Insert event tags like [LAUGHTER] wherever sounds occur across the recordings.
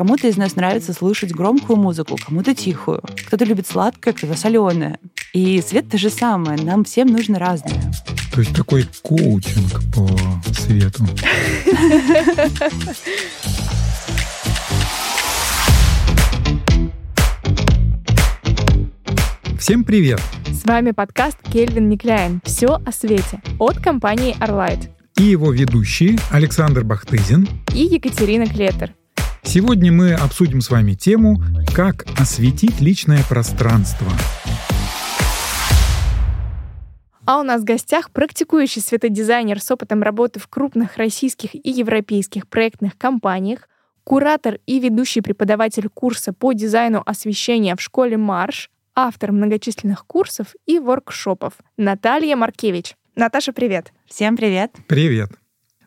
Кому-то из нас нравится слушать громкую музыку, кому-то тихую. Кто-то любит сладкое, кто-то соленое. И свет то же самое. Нам всем нужно разное. То есть такой коучинг по свету. Всем привет! С вами подкаст Кельвин Никляйн «Все о свете» от компании Arlight. И его ведущие Александр Бахтызин и Екатерина Клетер. Сегодня мы обсудим с вами тему «Как осветить личное пространство». А у нас в гостях практикующий светодизайнер с опытом работы в крупных российских и европейских проектных компаниях, куратор и ведущий преподаватель курса по дизайну освещения в школе «Марш», автор многочисленных курсов и воркшопов Наталья Маркевич. Наташа, привет. Всем привет. Привет.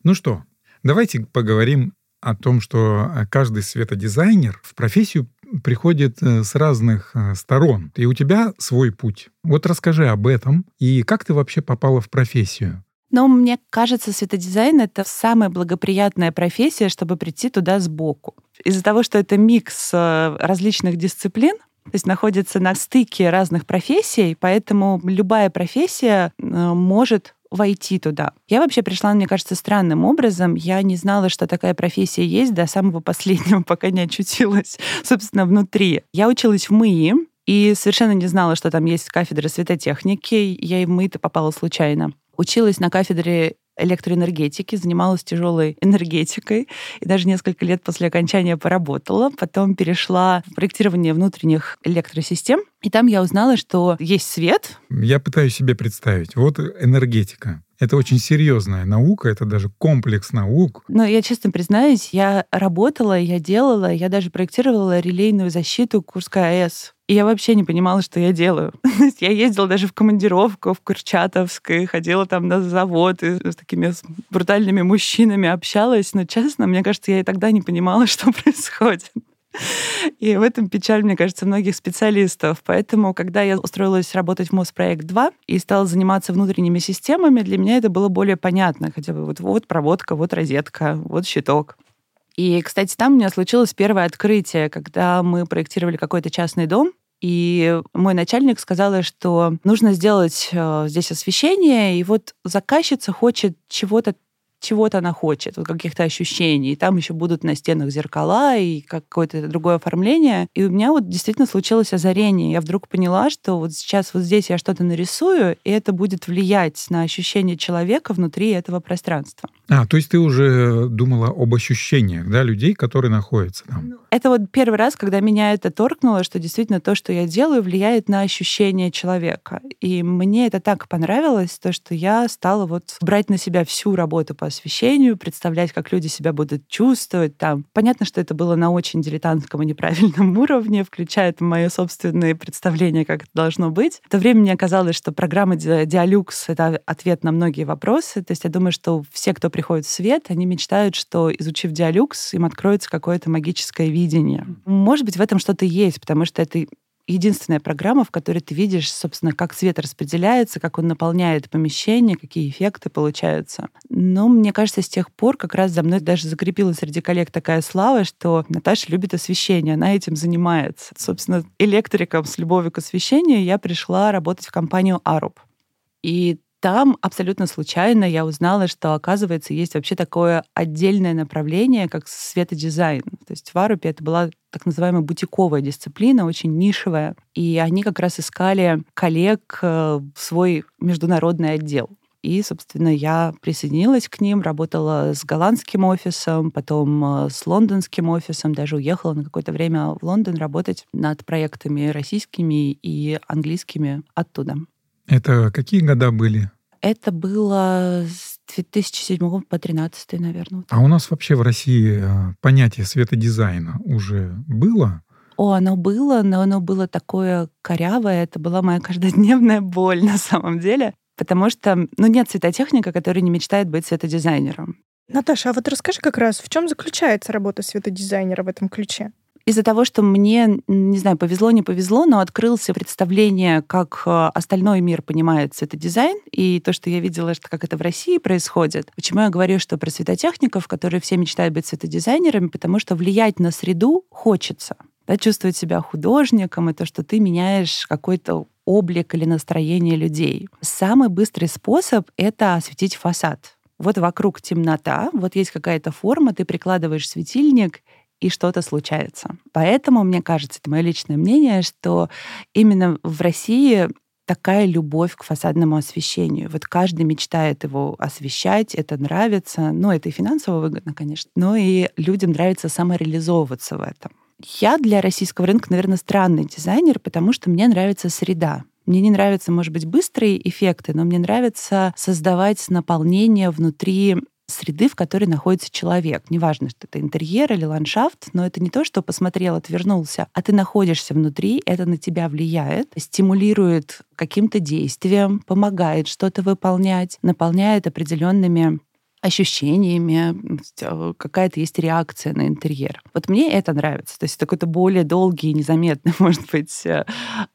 Ну что, давайте поговорим о том, что каждый светодизайнер в профессию приходит э, с разных э, сторон. И у тебя свой путь. Вот расскажи об этом и как ты вообще попала в профессию. Но мне кажется, светодизайн — это самая благоприятная профессия, чтобы прийти туда сбоку. Из-за того, что это микс э, различных дисциплин, то есть находится на стыке разных профессий, поэтому любая профессия э, может войти туда. Я вообще пришла, мне кажется, странным образом. Я не знала, что такая профессия есть до самого последнего, [LAUGHS] пока не очутилась, собственно, внутри. Я училась в МИИ, и совершенно не знала, что там есть кафедра светотехники. Я и в МИИ-то попала случайно. Училась на кафедре электроэнергетики, занималась тяжелой [LAUGHS] энергетикой и даже несколько лет после окончания поработала. Потом перешла в проектирование внутренних электросистем. И там я узнала, что есть свет. Я пытаюсь себе представить. Вот энергетика. Это очень серьезная наука, это даже комплекс наук. Но я честно признаюсь, я работала, я делала, я даже проектировала релейную защиту Курской АЭС. И я вообще не понимала, что я делаю. [LAUGHS] я ездила даже в командировку в Курчатовск, и ходила там на завод, и с такими брутальными мужчинами общалась. Но, честно, мне кажется, я и тогда не понимала, [LAUGHS] что происходит. И в этом печаль, мне кажется, многих специалистов. Поэтому, когда я устроилась работать в Моспроект 2 и стала заниматься внутренними системами, для меня это было более понятно. Хотя бы вот, вот проводка, вот розетка, вот щиток. И, кстати, там у меня случилось первое открытие, когда мы проектировали какой-то частный дом, и мой начальник сказала, что нужно сделать э, здесь освещение, и вот заказчица хочет чего-то чего-то она хочет, вот каких-то ощущений. И там еще будут на стенах зеркала и какое-то другое оформление. И у меня вот действительно случилось озарение. Я вдруг поняла, что вот сейчас вот здесь я что-то нарисую, и это будет влиять на ощущение человека внутри этого пространства. А, то есть ты уже думала об ощущениях, да, людей, которые находятся там? Ну, это вот первый раз, когда меня это торкнуло, что действительно то, что я делаю, влияет на ощущение человека. И мне это так понравилось, то, что я стала вот брать на себя всю работу по освещению, представлять, как люди себя будут чувствовать там. Понятно, что это было на очень дилетантском и неправильном [LAUGHS] уровне, включая мои собственные представления, как это должно быть. В то время мне казалось, что программа Диалюкс — это ответ на многие вопросы. То есть я думаю, что все, кто приходит свет, они мечтают, что, изучив Диалюкс, им откроется какое-то магическое видение. Может быть, в этом что-то есть, потому что это единственная программа, в которой ты видишь, собственно, как свет распределяется, как он наполняет помещение, какие эффекты получаются. Но мне кажется, с тех пор как раз за мной даже закрепилась среди коллег такая слава, что Наташа любит освещение, она этим занимается. Собственно, электриком с любовью к освещению я пришла работать в компанию Arup. И там абсолютно случайно я узнала, что, оказывается, есть вообще такое отдельное направление, как светодизайн. То есть в Арупе это была так называемая бутиковая дисциплина, очень нишевая. И они как раз искали коллег э, в свой международный отдел. И, собственно, я присоединилась к ним, работала с голландским офисом, потом э, с лондонским офисом, даже уехала на какое-то время в Лондон работать над проектами российскими и английскими оттуда. Это какие года были? Это было с 2007 по 2013, наверное. А у нас вообще в России э, понятие светодизайна уже было? О, оно было, но оно было такое корявое. Это была моя каждодневная боль [LAUGHS] на самом деле. Потому что, ну, нет светотехника, который не мечтает быть светодизайнером. Наташа, а вот расскажи как раз, в чем заключается работа светодизайнера в этом ключе? Из-за того, что мне, не знаю, повезло, не повезло, но открылся представление, как э, остальной мир понимает цветодизайн, и то, что я видела, что как это в России происходит. Почему я говорю, что про цветотехников, которые все мечтают быть цветодизайнерами, потому что влиять на среду хочется. Да, чувствовать себя художником, и то, что ты меняешь какой-то облик или настроение людей. Самый быстрый способ — это осветить фасад. Вот вокруг темнота, вот есть какая-то форма, ты прикладываешь светильник, и что-то случается. Поэтому, мне кажется, это мое личное мнение, что именно в России такая любовь к фасадному освещению. Вот каждый мечтает его освещать, это нравится. Ну, это и финансово выгодно, конечно, но и людям нравится самореализовываться в этом. Я для российского рынка, наверное, странный дизайнер, потому что мне нравится среда. Мне не нравятся, может быть, быстрые эффекты, но мне нравится создавать наполнение внутри среды, в которой находится человек. Неважно, что это интерьер или ландшафт, но это не то, что посмотрел, отвернулся, а ты находишься внутри, это на тебя влияет, стимулирует каким-то действием, помогает что-то выполнять, наполняет определенными ощущениями, э, какая-то есть реакция на интерьер. Вот мне это нравится. То есть это какой-то более долгий незаметный, [LAUGHS] может быть, э,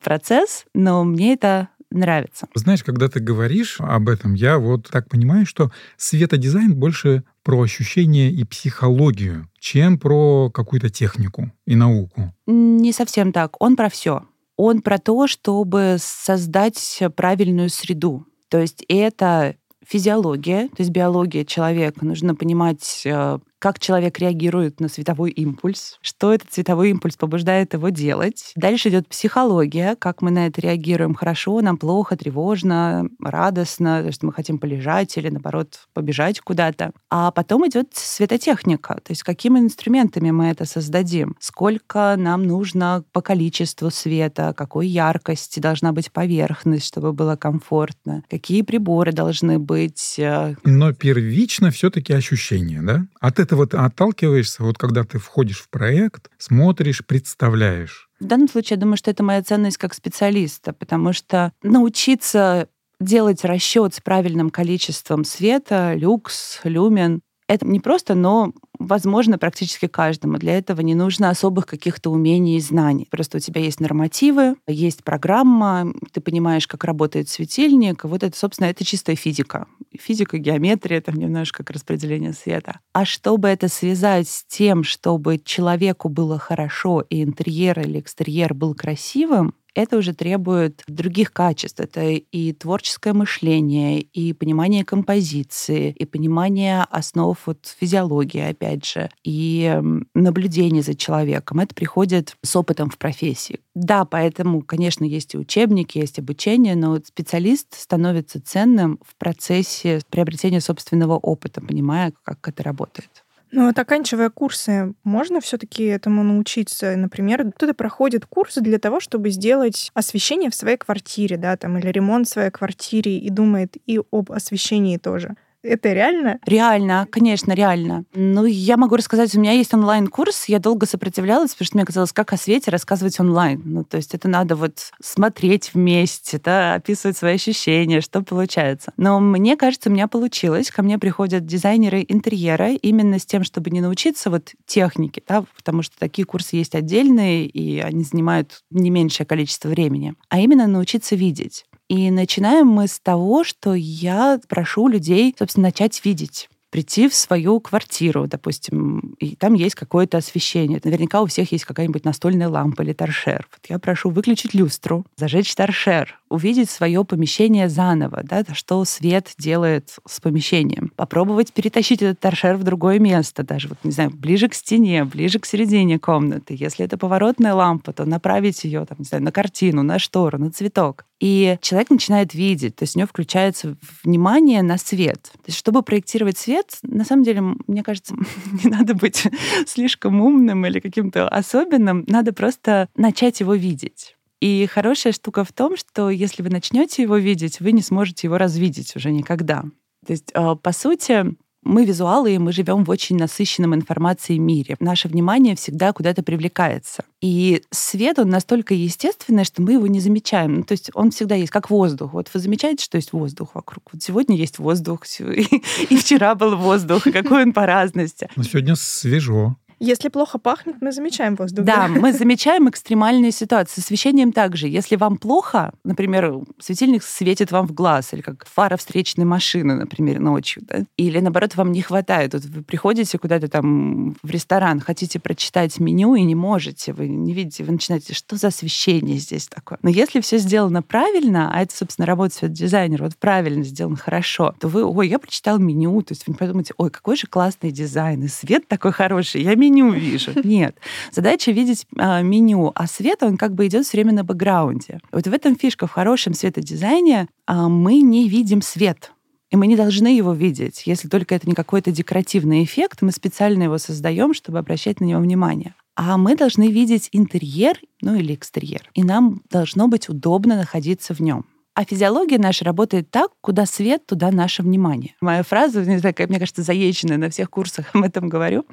процесс, но мне это нравится. Знаешь, когда ты говоришь об этом, я вот так понимаю, что светодизайн больше про ощущение и психологию, чем про какую-то технику и науку. Не совсем так. Он про все. Он про то, чтобы создать правильную среду. То есть это физиология, то есть биология человека. Нужно понимать, э, как человек реагирует на световой импульс, что этот цветовой импульс побуждает его делать. Дальше идет психология, как мы на это реагируем хорошо, нам плохо, тревожно, радостно, то есть мы хотим полежать или, наоборот, побежать куда-то. А потом идет светотехника, то есть какими инструментами мы это создадим, сколько нам нужно по количеству света, какой яркости должна быть поверхность, чтобы было комфортно, какие приборы должны быть. Э. Но первично все-таки ощущение, да? От этого ты отталкиваешься, вот когда ты входишь в проект, смотришь, представляешь? В данном случае, я думаю, что это моя ценность как специалиста, потому что научиться делать расчет с правильным количеством света, люкс, люмен, это не просто, но возможно практически каждому. Для этого не нужно особых каких-то умений и знаний. Просто у тебя есть нормативы, есть программа, ты понимаешь, как работает светильник. Вот это, собственно, это чистая физика. Физика, геометрия, там немножко как распределение света. А чтобы это связать с тем, чтобы человеку было хорошо, и интерьер или экстерьер был красивым, это уже требует других качеств. Это и творческое мышление, и понимание композиции, и понимание основ вот физиологии, опять же, и наблюдение за человеком. Это приходит с опытом в профессии. Да, поэтому, конечно, есть и учебники, есть обучение, но специалист становится ценным в процессе приобретения собственного опыта, понимая, как это работает. Ну, вот оканчивая курсы, можно все-таки этому научиться? Например, кто-то проходит курсы для того, чтобы сделать освещение в своей квартире, да, там, или ремонт в своей квартире и думает и об освещении тоже. Это реально? Реально, конечно, реально. Ну, я могу рассказать, у меня есть онлайн-курс, я долго сопротивлялась, потому что мне казалось, как о свете рассказывать онлайн. Ну, то есть это надо вот смотреть вместе, да, описывать свои ощущения, что получается. Но мне кажется, у меня получилось. Ко мне приходят дизайнеры интерьера именно с тем, чтобы не научиться вот технике, да, потому что такие курсы есть отдельные, и они занимают не меньшее количество времени, а именно научиться видеть. И начинаем мы с того, что я прошу людей, собственно, начать видеть прийти в свою квартиру, допустим, и там есть какое-то освещение. Наверняка у всех есть какая-нибудь настольная лампа или торшер. Вот я прошу выключить люстру, зажечь торшер, увидеть свое помещение заново, да, что свет делает с помещением. Попробовать перетащить этот торшер в другое место, даже, вот, не знаю, ближе к стене, ближе к середине комнаты. Если это поворотная лампа, то направить ее, там, не знаю, на картину, на штору, на цветок. И человек начинает видеть, то есть у него включается внимание на свет. То есть чтобы проектировать свет, на самом деле, мне кажется, [LAUGHS] не надо быть слишком умным или каким-то особенным, надо просто начать его видеть. И хорошая штука в том, что если вы начнете его видеть, вы не сможете его развидеть уже никогда. То есть, а, по сути, мы визуалы, и мы живем в очень насыщенном информацией мире. Наше внимание всегда куда-то привлекается. И свет, он настолько естественный, что мы его не замечаем. Ну, то есть он всегда есть, как воздух. Вот вы замечаете, что есть воздух вокруг? Вот сегодня есть воздух, [LAUGHS] и вчера был воздух, какой он по разности. Но сегодня свежо. Если плохо пахнет, мы замечаем воздух. Да, мы замечаем экстремальные ситуации. С освещением также. Если вам плохо, например, светильник светит вам в глаз, или как фара встречной машины, например, ночью, да? или наоборот, вам не хватает. Вот вы приходите куда-то там в ресторан, хотите прочитать меню и не можете, вы не видите, вы начинаете, что за освещение здесь такое? Но если все сделано правильно, а это, собственно, работа свет-дизайнера, вот правильно сделано хорошо, то вы, ой, я прочитал меню, то есть вы подумаете, ой, какой же классный дизайн, и свет такой хороший, я меню вижу. Нет. Задача видеть а, меню, а свет, он как бы идет все время на бэкграунде. Вот в этом фишка. В хорошем светодизайне а, мы не видим свет. И мы не должны его видеть, если только это не какой-то декоративный эффект, мы специально его создаем, чтобы обращать на него внимание. А мы должны видеть интерьер, ну или экстерьер. И нам должно быть удобно находиться в нем. А физиология наша работает так, куда свет, туда наше внимание. Моя фраза, не знаю, мне кажется, заезженная на всех курсах об этом говорю.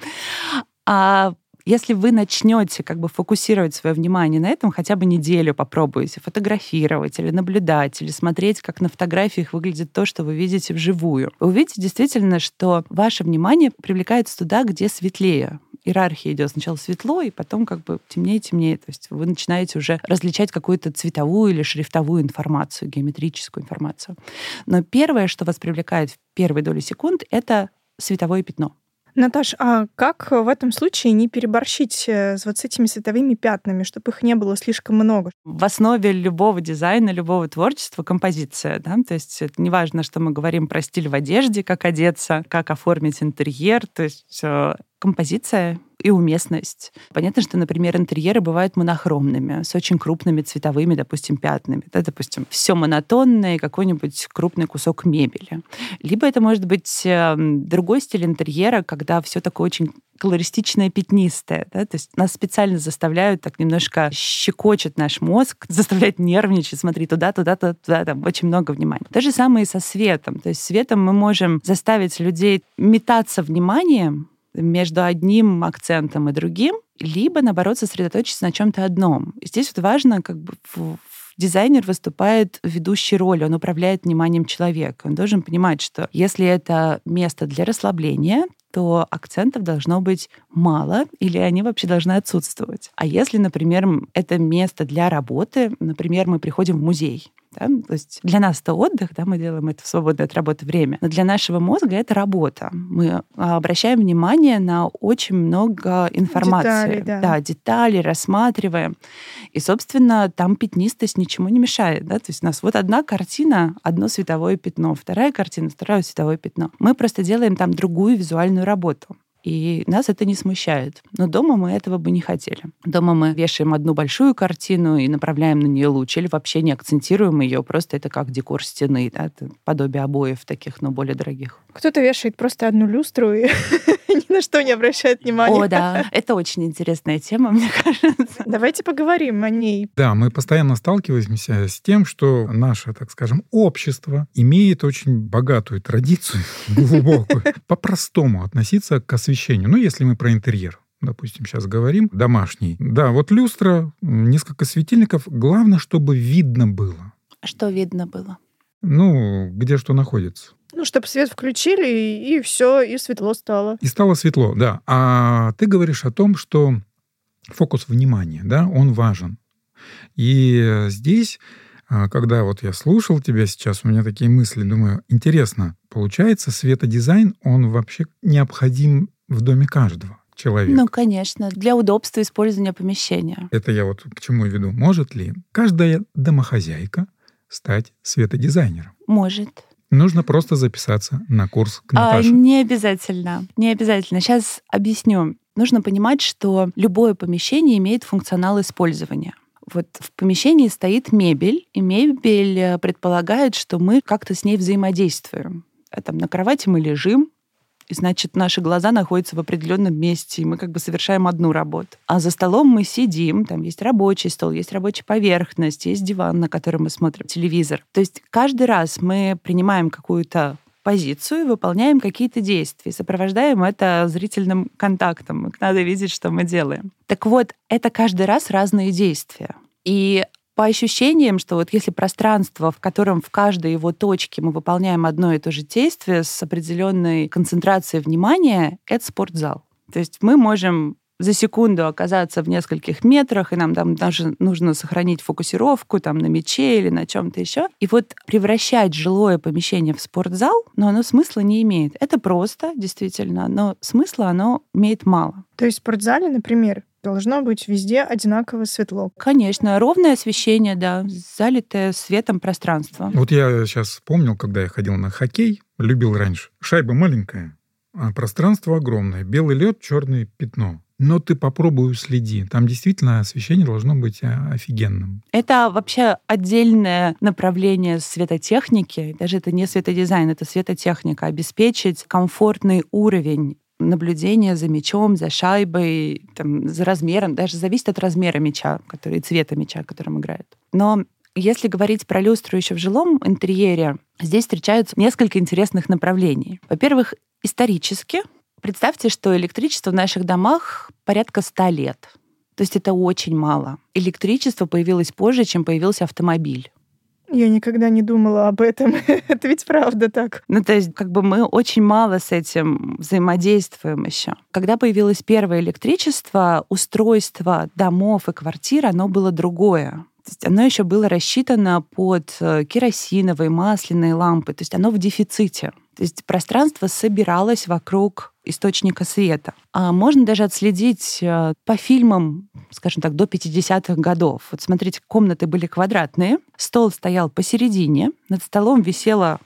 А если вы начнете как бы фокусировать свое внимание на этом, хотя бы неделю попробуете фотографировать или наблюдать, или смотреть, как на фотографиях выглядит то, что вы видите вживую, вы увидите действительно, что ваше внимание привлекается туда, где светлее. Иерархия идет сначала светло, и потом как бы темнее, темнее. То есть вы начинаете уже различать какую-то цветовую или шрифтовую информацию, геометрическую информацию. Но первое, что вас привлекает в первые доли секунд, это световое пятно. Наташ, а как в этом случае не переборщить э, с вот этими световыми пятнами, чтобы их не было слишком много? В основе любого дизайна, любого творчества композиция. Да? То есть это не важно, что мы говорим про стиль в одежде, как одеться, как оформить интерьер. То есть э, композиция и уместность. Понятно, что, например, интерьеры бывают монохромными, с очень крупными цветовыми, допустим, пятнами. Да, допустим, все монотонное какой-нибудь крупный кусок мебели. Либо это может быть эм, другой стиль интерьера, когда все такое очень колористичное, пятнистое. Да? То есть нас специально заставляют так немножко щекочет наш мозг, [LAUGHS] заставляют нервничать, смотри, туда, туда, туда, туда, там очень много внимания. То же самое и со светом. То есть светом мы можем заставить людей метаться вниманием, между одним акцентом и другим, либо, наоборот, сосредоточиться на чем-то одном. Здесь вот важно как бы дизайнер выступает ведущей роли, он управляет вниманием человека. Он должен понимать, что если это место для расслабления, то акцентов должно быть мало или они вообще должны отсутствовать. А если, например, это место для работы, например, мы приходим в музей, да? То есть для нас это отдых, да, мы делаем это в свободное от работы время, но для нашего мозга это работа. Мы а, обращаем внимание на очень много информации. Детали, да. да, детали рассматриваем. И, собственно, там пятнистость ничему не мешает. Да? То есть у нас вот одна картина, одно световое пятно, вторая картина, второе световое пятно. Мы просто делаем там другую визуальную работу и нас это не смущает. Но дома мы этого бы не хотели. Дома мы вешаем одну большую картину и направляем на нее луч, или вообще не акцентируем ее, просто это как декор стены, да, это подобие обоев таких, но более дорогих. Кто-то вешает просто одну люстру и [LAUGHS] [LAUGHS] ни на что не обращает внимания. О, да, это очень интересная тема, мне кажется. Давайте поговорим о ней. Да, мы постоянно сталкиваемся с тем, что наше, так скажем, общество имеет очень богатую традицию, [LAUGHS] глубокую, по-простому относиться к освещению освещению. Ну, если мы про интерьер допустим, сейчас говорим, домашний. Да, вот люстра, несколько светильников. Главное, чтобы видно было. Что видно было? Ну, где что находится. Ну, чтобы свет включили, и, и все, и светло стало. И стало светло, да. А ты говоришь о том, что фокус внимания, да, он важен. И здесь а, когда вот я слушал тебя сейчас, у меня такие мысли, думаю, интересно, получается, светодизайн, он вообще необходим в доме каждого человека. Ну, конечно, для удобства использования помещения. Это я вот к чему веду. Может ли каждая домохозяйка стать светодизайнером? Может. Нужно просто записаться на курс к а, Наташе. А, не обязательно. Не обязательно. Сейчас объясню. Нужно понимать, что любое помещение имеет функционал использования. Вот в помещении стоит мебель, и мебель э, предполагает, что мы как-то с ней взаимодействуем. А там на кровати мы лежим, и значит, наши глаза находятся в определенном месте, и мы как бы совершаем одну работу. А за столом мы сидим, там есть рабочий стол, есть рабочая поверхность, есть диван, на котором мы смотрим телевизор. То есть каждый раз мы принимаем какую-то позицию, выполняем какие-то действия, сопровождаем это зрительным контактом. Надо видеть, что мы делаем. Так вот, это каждый раз разные действия. И по ощущениям, что вот если пространство, в котором в каждой его точке мы выполняем одно и то же действие с определенной концентрацией внимания, это спортзал. То есть мы можем за секунду оказаться в нескольких метрах, и нам там даже нужно сохранить фокусировку там на мече или на чем-то еще. И вот превращать жилое помещение в спортзал, но оно смысла не имеет. Это просто, действительно, но смысла оно имеет мало. То есть в спортзале, например, должно быть везде одинаково светло. Конечно, ровное освещение, да, залитое светом пространство. Вот я сейчас вспомнил, когда я ходил на хоккей, любил раньше. Шайба маленькая, а пространство огромное. Белый лед, черное пятно. Но ты попробуй следи. Там действительно освещение должно быть а, офигенным. Это вообще отдельное направление светотехники. Даже это не светодизайн, это светотехника. Обеспечить комфортный уровень наблюдения за мячом, за шайбой, там, за размером, даже зависит от размера мяча, который, цвета мяча, которым играют. Но если говорить про люстру еще в жилом интерьере, здесь встречаются несколько интересных направлений. Во-первых, исторически Представьте, что электричество в наших домах порядка 100 лет. То есть это очень мало. Электричество появилось позже, чем появился автомобиль. Я никогда не думала об этом. [LAUGHS] Это ведь правда так. Ну, то есть, как бы мы очень мало с этим взаимодействуем еще. Когда появилось первое электричество, устройство домов и квартир, оно было другое. То есть оно еще было рассчитано под э, керосиновые, масляные лампы. То есть оно в дефиците. То есть пространство собиралось вокруг источника света. А можно даже отследить э, по фильмам, скажем так, до 50-х годов. Вот смотрите, комнаты были квадратные, стол стоял посередине, над столом висела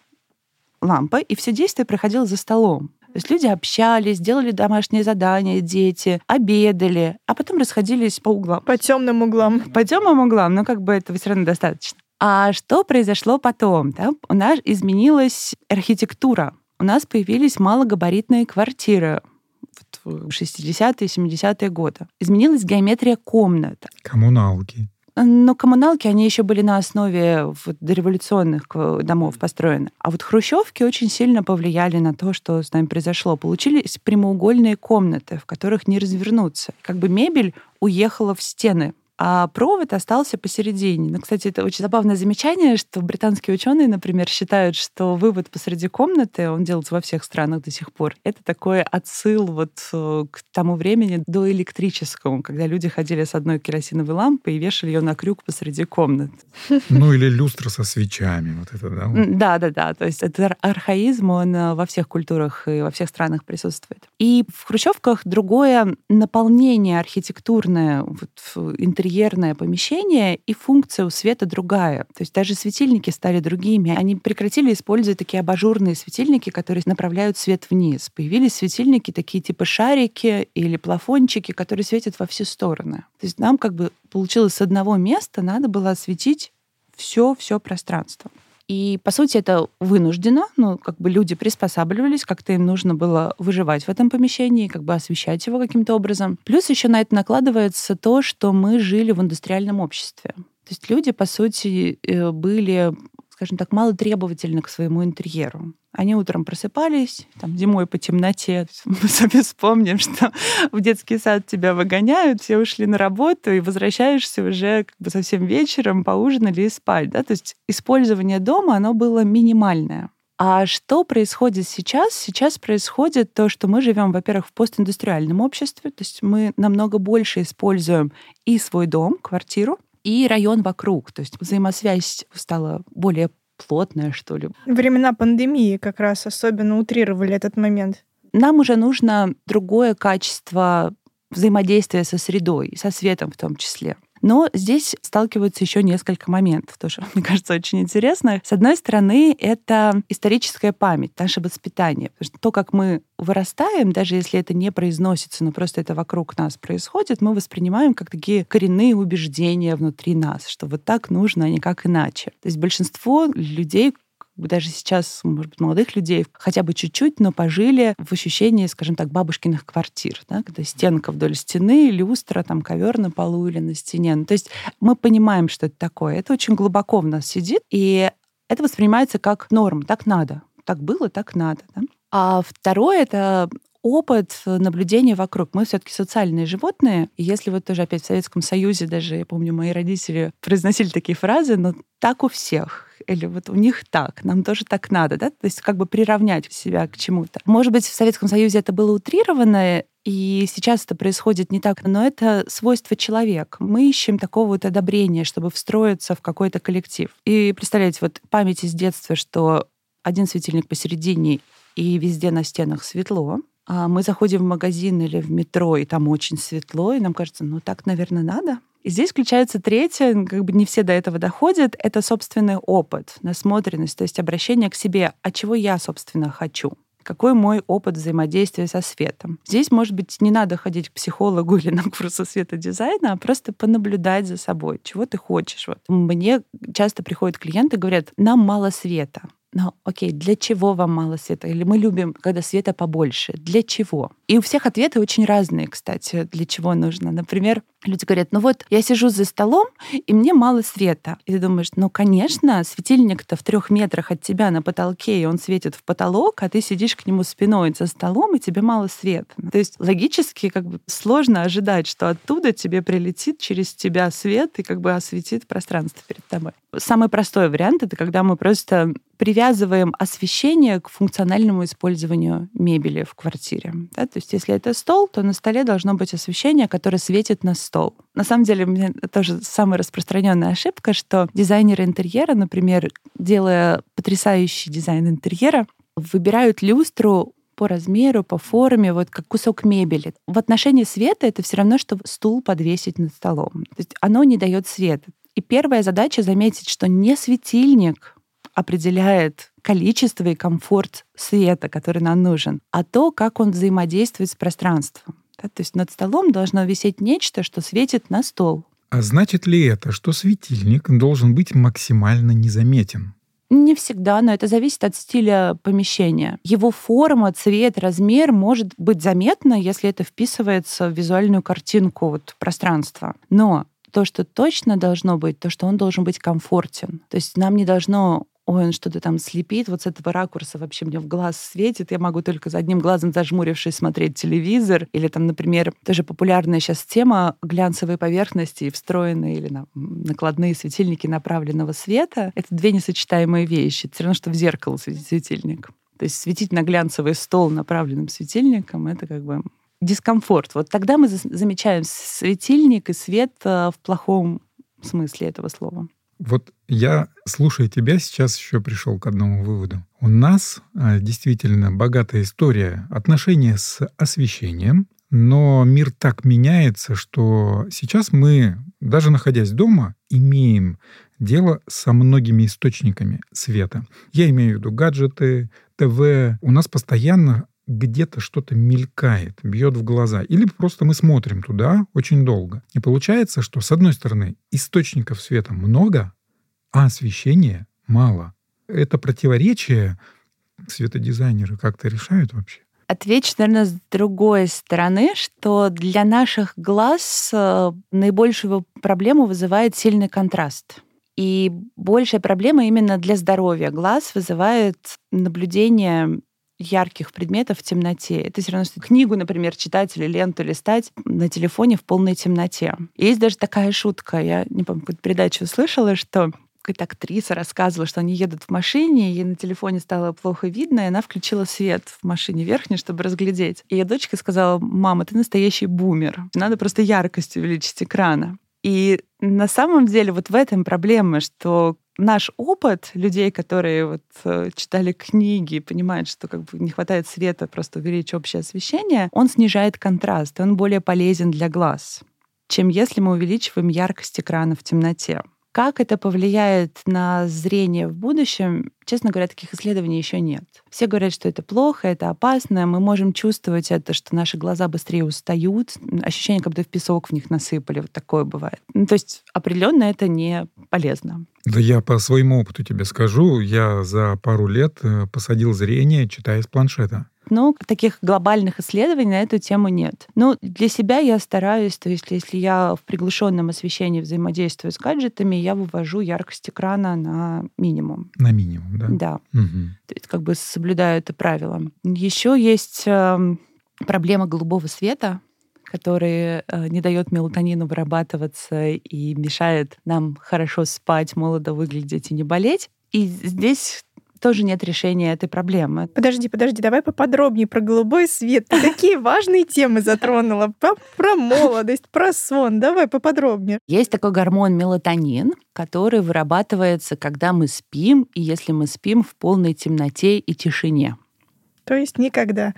лампа, и все действие проходило за столом. То есть люди общались, делали домашние задания, дети, обедали, а потом расходились по углам. По темным углам. По темным углам, но как бы этого все равно достаточно. А что произошло потом? Да? У нас изменилась архитектура. У нас появились малогабаритные квартиры в 60-е, 70-е годы. Изменилась геометрия комнат. Коммуналки. Но коммуналки, они еще были на основе вот, дореволюционных домов построены. А вот хрущевки очень сильно повлияли на то, что с нами произошло. Получились прямоугольные комнаты, в которых не развернуться. Как бы мебель уехала в стены а провод остался посередине. Ну, кстати, это очень забавное замечание, что британские ученые, например, считают, что вывод посреди комнаты, он делается во всех странах до сих пор, это такой отсыл вот э, к тому времени до электрическому, когда люди ходили с одной керосиновой лампой и вешали ее на крюк посреди комнаты. [LAUGHS] Ну или люстра со свечами, вот это, да? Да, да, да. То есть это архаизм, он э, во всех культурах и во всех странах присутствует. И в хрущевках другое наполнение архитектурное, вот, интерьер интерьерное помещение, и функция у света другая. То есть даже светильники стали другими. Они прекратили использовать такие абажурные светильники, которые направляют свет вниз. Появились светильники такие типа шарики или плафончики, которые светят во все стороны. То есть нам как бы получилось с одного места надо было осветить все-все пространство. И, по сути, это вынуждено. Ну, как бы люди приспосабливались, как-то им нужно было выживать в этом помещении, как бы освещать его каким-то образом. Плюс еще на это накладывается то, что мы жили в индустриальном обществе. То есть люди, по сути, э, были скажем так, мало требовательны к своему интерьеру. Они утром просыпались, там, зимой по темноте. [LAUGHS] Мы сами вспомним, что в детский сад тебя выгоняют, все ушли на работу, и возвращаешься уже как бы совсем вечером, поужинали и спать. Да? То есть использование дома, оно было минимальное. А что происходит сейчас? Сейчас происходит то, что мы живем, во-первых, в постиндустриальном обществе, то есть мы намного больше используем и свой дом, квартиру, и район вокруг. То есть взаимосвязь стала более плотная, что ли. Времена пандемии как раз особенно утрировали этот момент. Нам уже нужно другое качество взаимодействия со средой, со светом в том числе. Но здесь сталкиваются еще несколько моментов, тоже, [LAUGHS] мне кажется, очень интересно. С одной стороны, это историческая память, наше воспитание. Потому что то, как мы вырастаем, даже если это не произносится, но просто это вокруг нас происходит, мы воспринимаем как такие коренные убеждения внутри нас, что вот так нужно, а не как иначе. То есть большинство людей, даже сейчас, может быть, молодых людей хотя бы чуть-чуть, но пожили в ощущении, скажем так, бабушкиных квартир, да, когда стенка вдоль стены, люстра, там ковер на полу или на стене. Ну, то есть мы понимаем, что это такое. Это очень глубоко в нас сидит, и это воспринимается как норм, так надо. Так было, так надо. Да? А второе — это опыт наблюдения вокруг. Мы все-таки социальные животные. И если вот тоже опять в Советском Союзе, даже я помню, мои родители произносили такие фразы, но так у всех или вот у них так, нам тоже так надо, да, то есть как бы приравнять себя к чему-то. Может быть, в Советском Союзе это было утрировано, И сейчас это происходит не так, но это свойство человека. Мы ищем такого вот одобрения, чтобы встроиться в какой-то коллектив. И представляете, вот память из детства, что один светильник посередине и везде на стенах светло, а мы заходим в магазин или в метро, и там очень светло, и нам кажется, ну так, наверное, надо. И здесь включается третье, как бы не все до этого доходят, это собственный опыт, насмотренность, то есть обращение к себе, а чего я, собственно, хочу какой мой опыт взаимодействия со светом. Здесь, может быть, не надо ходить к психологу [LAUGHS] или на курсы светодизайна, а просто понаблюдать за собой, чего ты хочешь. Вот. Мне часто приходят клиенты и говорят, нам мало света. Но окей, для чего вам мало света? Или мы любим, когда света побольше. Для чего? И у всех ответы очень разные, кстати, для чего нужно. Например, люди говорят, ну вот я сижу за столом, и мне мало света. И ты думаешь, ну, конечно, светильник-то в трех метрах от тебя на потолке, и он светит в потолок, а ты сидишь к нему спиной за столом, и тебе мало света. То есть логически как бы сложно ожидать, что оттуда тебе прилетит через тебя свет и как бы осветит пространство перед тобой. Самый простой вариант — это когда мы просто привязываем освещение к функциональному использованию мебели в квартире. Да? То есть если это стол, то на столе должно быть освещение, которое светит на стол. На самом деле, у меня тоже самая распространенная ошибка, что дизайнеры интерьера, например, делая потрясающий дизайн интерьера, выбирают люстру по размеру, по форме, вот как кусок мебели. В отношении света это все равно, что стул подвесить над столом. То есть оно не дает света. И первая задача заметить, что не светильник определяет количество и комфорт света, который нам нужен, а то, как он взаимодействует с пространством. Да? То есть над столом должно висеть нечто, что светит на стол. А значит ли это, что светильник должен быть максимально незаметен? Не всегда, но это зависит от стиля помещения. Его форма, цвет, размер может быть заметно, если это вписывается в визуальную картинку вот, пространства. Но то, что точно должно быть, то, что он должен быть комфортен. То есть нам не должно ой, он что-то там слепит, вот с этого ракурса вообще мне в глаз светит, я могу только за одним глазом зажмурившись смотреть телевизор, или там, например, тоже популярная сейчас тема глянцевой поверхности и встроенные или на, накладные светильники направленного света. Это две несочетаемые вещи. Это все равно, что в зеркало светильник. То есть светить на глянцевый стол направленным светильником — это как бы дискомфорт. Вот тогда мы замечаем светильник и свет э, в плохом смысле этого слова. Вот я, слушая тебя, сейчас еще пришел к одному выводу. У нас э, действительно богатая история отношения с освещением, но мир так меняется, что сейчас мы, даже находясь дома, имеем дело со многими источниками света. Я имею в виду гаджеты, ТВ. У нас постоянно где-то что-то мелькает, бьет в глаза. Или просто мы смотрим туда очень долго. И получается, что с одной стороны источников света много, а освещения мало. Это противоречие светодизайнеры как-то решают вообще? Отвечу, наверное, с другой стороны, что для наших глаз э, наибольшую проблему вызывает сильный контраст. И большая проблема именно для здоровья глаз вызывает наблюдение ярких предметов в темноте. Это все равно, что книгу, например, читать или ленту листать на телефоне в полной темноте. Есть даже такая шутка, я не помню, какую-то передачу услышала, что какая-то актриса рассказывала, что они едут в машине, ей на телефоне стало плохо видно, и она включила свет в машине верхний, чтобы разглядеть. И ее дочка сказала, мама, ты настоящий бумер. Надо просто яркость увеличить экрана. И на самом деле вот в этом проблема, что наш опыт людей, которые вот э, читали книги, понимают, что как бы не хватает света, просто увеличить общее освещение, он снижает контраст, он более полезен для глаз, чем если мы увеличиваем яркость экрана в темноте. Как это повлияет на зрение в будущем, честно говоря, таких исследований еще нет. Все говорят, что это плохо, это опасно. Мы можем чувствовать это, что наши глаза быстрее устают, ощущение, как будто в песок в них насыпали. Вот такое бывает. Ну, то есть определенно это не полезно. Да я по своему опыту тебе скажу, я за пару лет э, посадил зрение, читая с планшета. Ну, таких глобальных исследований на эту тему нет. Но для себя я стараюсь, то есть если я в приглушенном освещении взаимодействую с гаджетами, я вывожу яркость экрана на минимум. На минимум, да? Да. Угу. То есть как бы соблюдаю это правило. Еще есть эм, проблема голубого света, который э, не дает мелатонину вырабатываться и мешает нам хорошо спать, молодо выглядеть и не болеть. И здесь тоже нет решения этой проблемы. Подожди, подожди, давай поподробнее про голубой свет. Ты такие важные темы затронула. Про, про молодость, про сон. Давай поподробнее. Есть такой гормон мелатонин, который вырабатывается, когда мы спим, и если мы спим в полной темноте и тишине. То есть никогда.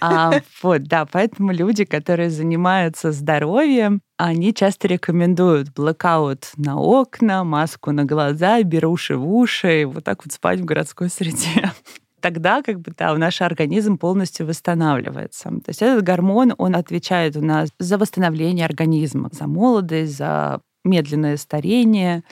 А, [LAUGHS] вот, да, поэтому люди, которые занимаются здоровьем, они часто рекомендуют блокаут на окна, маску на глаза, беруши в уши, и вот так вот спать в городской [LAUGHS] среде тогда как бы да, наш организм полностью восстанавливается. То есть этот гормон, он отвечает у нас за восстановление организма, за молодость, за медленное старение,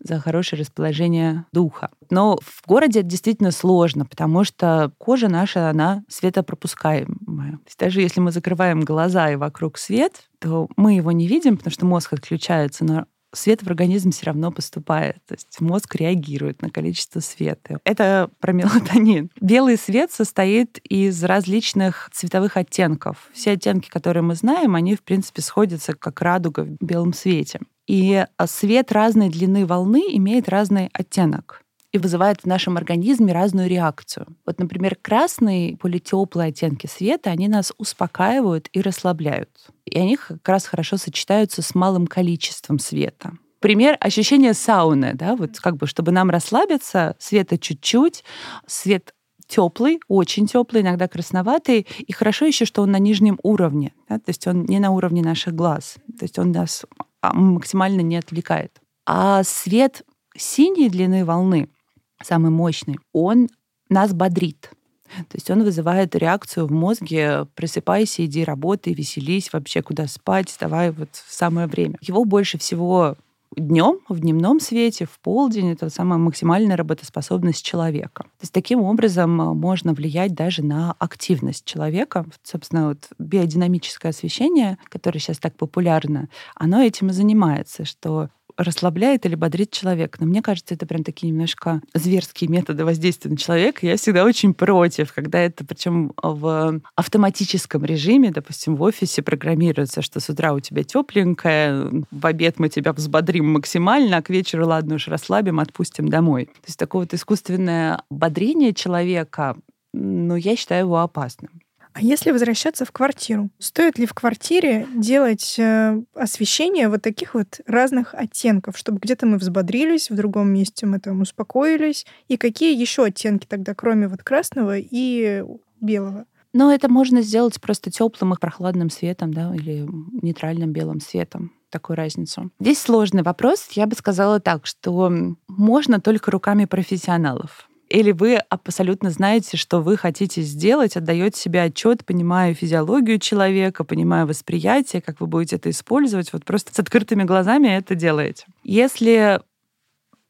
за хорошее расположение духа. Но в городе это действительно сложно, потому что кожа наша, она светопропускаемая. То есть даже если мы закрываем глаза и вокруг свет, то мы его не видим, потому что мозг отключается, но свет в организм все равно поступает. То есть мозг реагирует на количество света. Это про мелатонин. Белый свет состоит из различных цветовых оттенков. Все оттенки, которые мы знаем, они, в принципе, сходятся как радуга в белом свете. И а, свет разной длины волны имеет разный оттенок и вызывает в нашем организме разную реакцию. Вот, например, красные, более теплые оттенки света, они нас успокаивают и расслабляют. И они как раз хорошо сочетаются с малым количеством света. Пример ощущения сауны, да, вот как бы, чтобы нам расслабиться, света чуть-чуть, свет теплый, очень теплый, иногда красноватый, и хорошо еще, что он на нижнем уровне, да, то есть он не на уровне наших глаз, то есть он нас максимально не отвлекает. А свет синей длины волны, самый мощный, он нас бодрит. То есть он вызывает реакцию в мозге «просыпайся, иди работай, веселись, вообще куда спать, давай вот в самое время». Его больше всего днем, в дневном свете, в полдень. Это самая максимальная работоспособность человека. То есть таким образом э, можно влиять даже на активность человека. Собственно, вот биодинамическое освещение, которое сейчас так популярно, оно этим и занимается, что расслабляет или бодрит человека. Но мне кажется, это прям такие немножко зверские методы воздействия на человека. Я всегда очень против, когда это, причем в автоматическом режиме, допустим, в офисе программируется, что с утра у тебя тепленькое, в обед мы тебя взбодрим максимально, а к вечеру, ладно уж, расслабим, отпустим домой. То есть такое вот искусственное бодрение человека, ну, я считаю его опасным. А если возвращаться в квартиру, стоит ли в квартире делать э, освещение вот таких вот разных оттенков, чтобы где-то мы взбодрились, в другом месте мы там успокоились? И какие еще оттенки тогда, кроме вот красного и белого? Ну, это можно сделать просто теплым и прохладным светом, да, или нейтральным белым светом такую разницу. Здесь сложный вопрос. Я бы сказала так, что можно только руками профессионалов или вы абсолютно знаете, что вы хотите сделать, отдаете себе отчет, понимая физиологию человека, понимая восприятие, как вы будете это использовать, вот просто с открытыми глазами это делаете. Если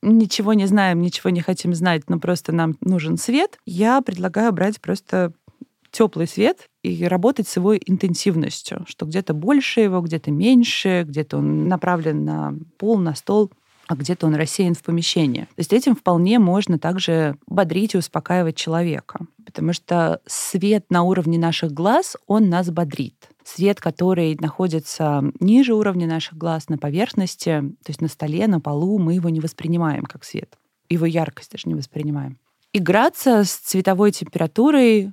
ничего не знаем, ничего не хотим знать, но просто нам нужен свет, я предлагаю брать просто теплый свет и работать с его интенсивностью, что где-то больше его, где-то меньше, где-то он направлен на пол, на стол а где-то он рассеян в помещении. То есть этим вполне можно также бодрить и успокаивать человека, потому что свет на уровне наших глаз, он нас бодрит. Свет, который находится ниже уровня наших глаз, на поверхности, то есть на столе, на полу, мы его не воспринимаем как свет. Его яркость даже не воспринимаем. Играться с цветовой температурой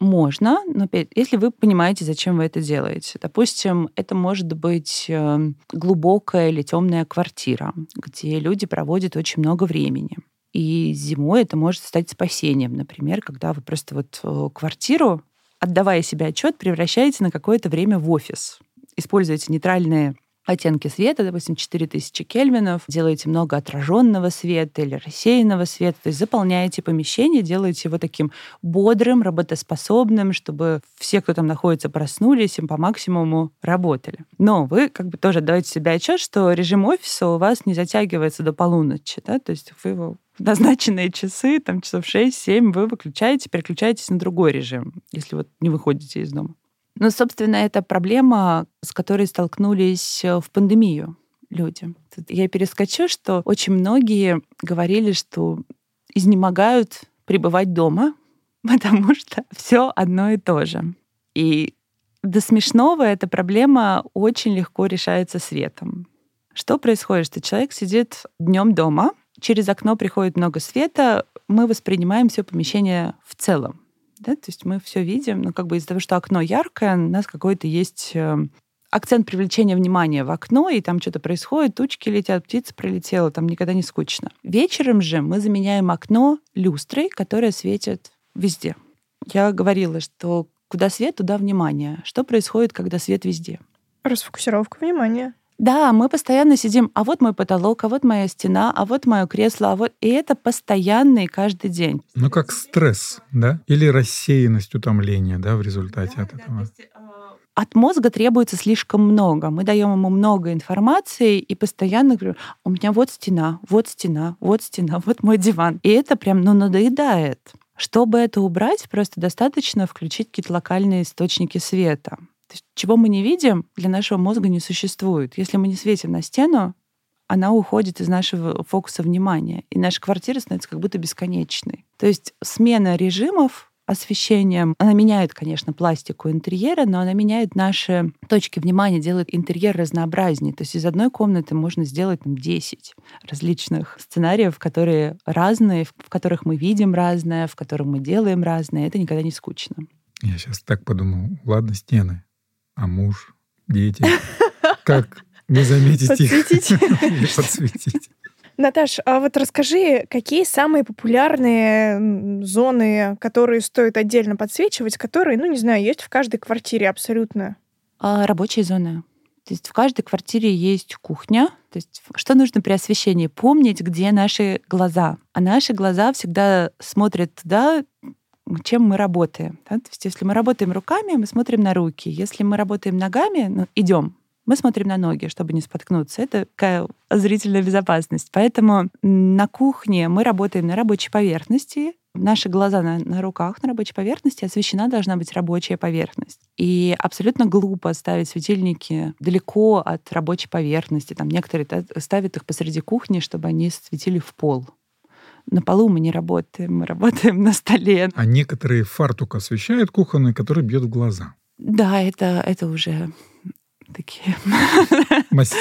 можно, но если вы понимаете, зачем вы это делаете. Допустим, это может быть эм, глубокая или темная квартира, где люди проводят очень много времени. И зимой это может стать спасением, например, когда вы просто вот э, квартиру, отдавая себе отчет, превращаете на какое-то время в офис. Используете нейтральные оттенки света, допустим, 4000 кельвинов, делаете много отраженного света или рассеянного света, то есть заполняете помещение, делаете его таким бодрым, работоспособным, чтобы все, кто там находится, проснулись, им по максимуму работали. Но вы как бы тоже отдаете себе отчет, что режим офиса у вас не затягивается до полуночи, да, то есть вы его назначенные часы, там часов 6-7, вы выключаете, переключаетесь на другой режим, если вот не выходите из дома. Ну, собственно, это проблема, с которой столкнулись э, в пандемию люди. Я перескочу, что очень многие говорили, что изнемогают пребывать дома, [LAUGHS] потому что все одно и то же. И до смешного эта проблема очень легко решается светом. Что происходит? Что человек сидит днем дома, через окно приходит много света, мы воспринимаем все помещение в целом. Да? То есть мы все видим, ну, как бы из-за того, что окно яркое, у нас какой-то есть э, акцент привлечения внимания в окно, и там что-то происходит, тучки летят, птица пролетела, там никогда не скучно. Вечером же мы заменяем окно люстрой, которая светит везде. Я говорила, что куда свет, туда внимание. Что происходит, когда свет везде? Расфокусировка внимания. Да, мы постоянно сидим, а вот мой потолок, а вот моя стена, а вот мое кресло, а вот... И это постоянный каждый день. Ну, как стресс, да? Или рассеянность, утомление, да, в результате да, от да, этого. Есть, э, от мозга требуется слишком много. Мы даем ему много информации и постоянно говорю, у меня вот стена, вот стена, вот стена, [LAUGHS] вот мой диван. И это прям, ну, надоедает. Чтобы это убрать, просто достаточно включить какие-то локальные источники света. То есть, чего мы не видим, для нашего мозга не существует. Если мы не светим на стену, она уходит из нашего фокуса внимания, и наша квартира становится как будто бесконечной. То есть смена режимов освещением, она меняет, конечно, пластику интерьера, но она меняет наши точки внимания, делает интерьер разнообразнее. То есть из одной комнаты можно сделать там, 10 различных сценариев, которые разные, в которых мы видим разное, в которых мы делаем разное. Это никогда не скучно. Я сейчас так подумал, ладно, стены, а муж, дети. Как не заметить их или подсветить? Наташ, а вот расскажи, какие самые популярные зоны, которые стоит отдельно подсвечивать, которые, ну, не знаю, есть в каждой квартире абсолютно? А, рабочие зоны. То есть в каждой квартире есть кухня. То есть что нужно при освещении? Помнить, где наши глаза. А наши глаза всегда смотрят туда, чем мы работаем. Да? То есть если мы работаем руками, мы смотрим на руки. Если мы работаем ногами, ну, идем, мы смотрим на ноги, чтобы не споткнуться. Это такая зрительная безопасность. Поэтому на кухне мы работаем на рабочей поверхности, наши глаза на, на руках на рабочей поверхности, освещена должна быть рабочая поверхность. И абсолютно глупо ставить светильники далеко от рабочей поверхности. Там некоторые ставят их посреди кухни, чтобы они светили в пол на полу мы не работаем, мы работаем на столе. А некоторые фартук освещают кухонный, который бьет в глаза. Да, это, это уже такие... Мастера.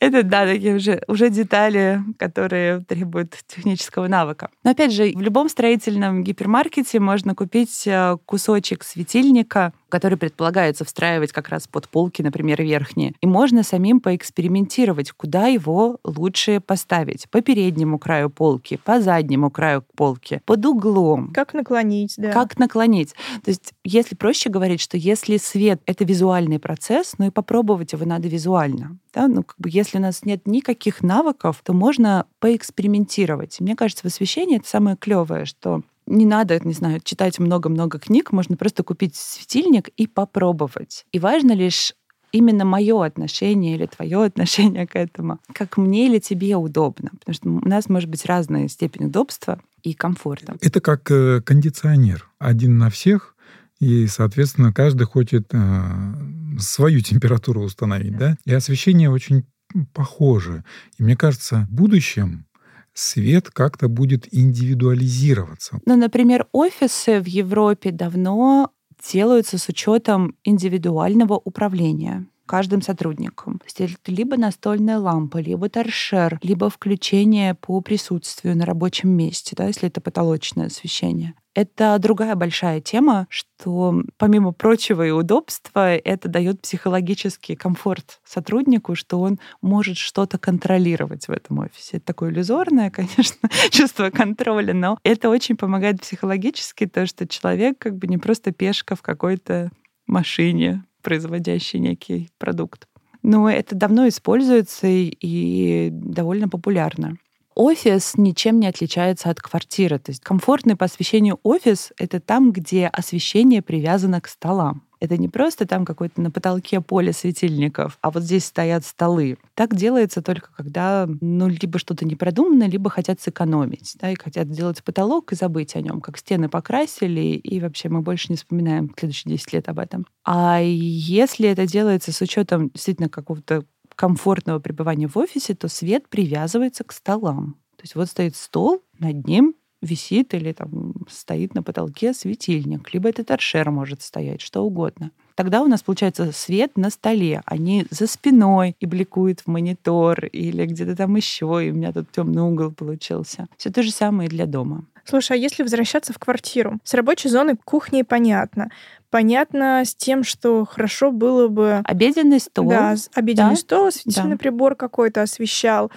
Это, да, такие уже, уже детали, которые требуют технического навыка. Но опять же, в любом строительном гипермаркете можно купить э, кусочек светильника, который предполагается встраивать как раз под полки, например, верхние. И можно самим поэкспериментировать, куда его лучше поставить. По переднему краю полки, по заднему краю полки, под углом. Как наклонить, да. Как наклонить. То есть, если проще говорить, что если свет — это визуальный процесс, ну и попробовать его надо визуально. Да? Ну, как бы, если у нас нет никаких навыков, то можно поэкспериментировать. Мне кажется, в освещении это самое клевое, что не надо, не знаю, читать много-много книг, можно просто купить светильник и попробовать. И важно лишь именно мое отношение или твое отношение к этому, как мне или тебе удобно. Потому что у нас может быть разная степень удобства и комфорта. Это как э, кондиционер. Один на всех, и, соответственно, каждый хочет э, свою температуру установить, да? И освещение очень похоже. И мне кажется, в будущем свет как-то будет индивидуализироваться. Ну, например, офисы в Европе давно делаются с учетом индивидуального управления каждым сотрудником. Это либо настольная лампа, либо торшер, либо включение по присутствию на рабочем месте, да, если это потолочное освещение. Это другая большая тема, что помимо прочего и удобства, это дает психологический комфорт сотруднику, что он может что-то контролировать в этом офисе. Это такое иллюзорное, [LAUGHS] конечно, чувство контроля, но это очень помогает психологически, то, что человек как бы не просто пешка в какой-то машине, производящий некий продукт. Но это давно используется и довольно популярно. Офис ничем не отличается от квартиры. То есть комфортный по освещению офис — это там, где освещение привязано к столам. Это не просто там какое-то на потолке поле светильников, а вот здесь стоят столы. Так делается только когда, ну, либо что-то не продумано, либо хотят сэкономить, да, и хотят сделать потолок и забыть о нем, как стены покрасили, и вообще мы больше не вспоминаем следующие 10 лет об этом. А если это делается с учетом действительно какого-то комфортного пребывания в офисе, то свет привязывается к столам. То есть вот стоит стол, над ним висит или там стоит на потолке светильник, либо это торшер может стоять, что угодно. Тогда у нас получается свет на столе, а не за спиной и бликует в монитор или где-то там еще, и у меня тут темный угол получился. Все то же самое и для дома. Слушай, а если возвращаться в квартиру? С рабочей зоны кухни понятно. Понятно с тем, что хорошо было бы... Обеденный стол. Да, обеденный да? стол, осветительный да. прибор какой-то освещал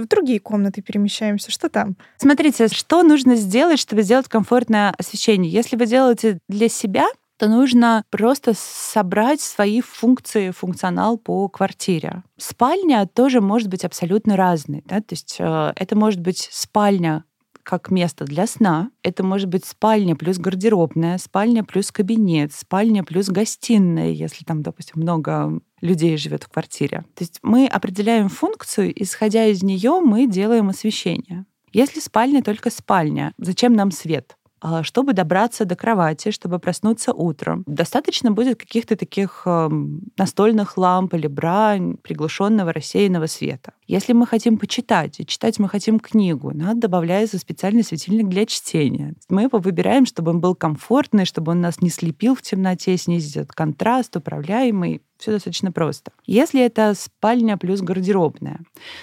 в другие комнаты перемещаемся. Что там? Смотрите, что нужно сделать, чтобы сделать комфортное освещение? Если вы делаете для себя, то нужно просто собрать свои функции, функционал по квартире. Спальня тоже может быть абсолютно разной. Да? То есть э, это может быть спальня как место для сна. Это может быть спальня плюс гардеробная, спальня плюс кабинет, спальня плюс гостиная, если там, допустим, много людей живет в квартире. То есть мы определяем функцию, исходя из нее мы делаем освещение. Если спальня только спальня, зачем нам свет? А, чтобы добраться до кровати, чтобы проснуться утром. Достаточно будет каких-то таких эм, настольных ламп или бра, приглушенного рассеянного света. Если мы хотим почитать, и читать мы хотим книгу, надо добавляется специальный светильник для чтения. Мы его выбираем, чтобы он был комфортный, чтобы он нас не слепил в темноте, снизить этот контраст, управляемый. Все достаточно просто. Если это спальня плюс гардеробная,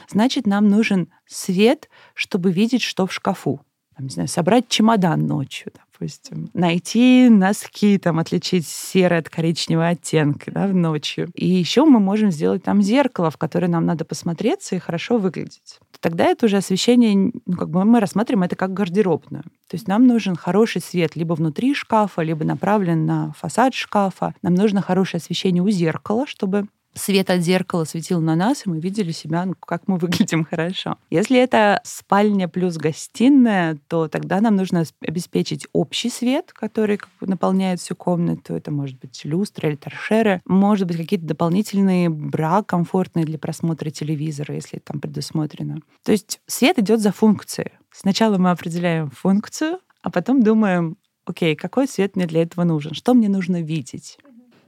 значит, нам нужен свет, чтобы видеть, что в шкафу там, не знаю, собрать чемодан ночью, допустим, найти носки, там, отличить серый от коричневого оттенка да, ночью. И еще мы можем сделать там зеркало, в которое нам надо посмотреться и хорошо выглядеть. Тогда это уже освещение, ну, как бы мы рассматриваем это как гардеробную. То есть нам нужен хороший свет либо внутри шкафа, либо направлен на фасад шкафа. Нам нужно хорошее освещение у зеркала, чтобы свет от зеркала светил на нас, и мы видели себя, ну, как мы [LAUGHS] выглядим хорошо. Если это спальня плюс гостиная, то тогда нам нужно обеспечить общий свет, который наполняет всю комнату. Это может быть люстра или торшеры. Может быть, какие-то дополнительные бра комфортные для просмотра телевизора, если там предусмотрено. То есть свет идет за функцией. Сначала мы определяем функцию, а потом думаем, окей, какой свет мне для этого нужен, что мне нужно видеть.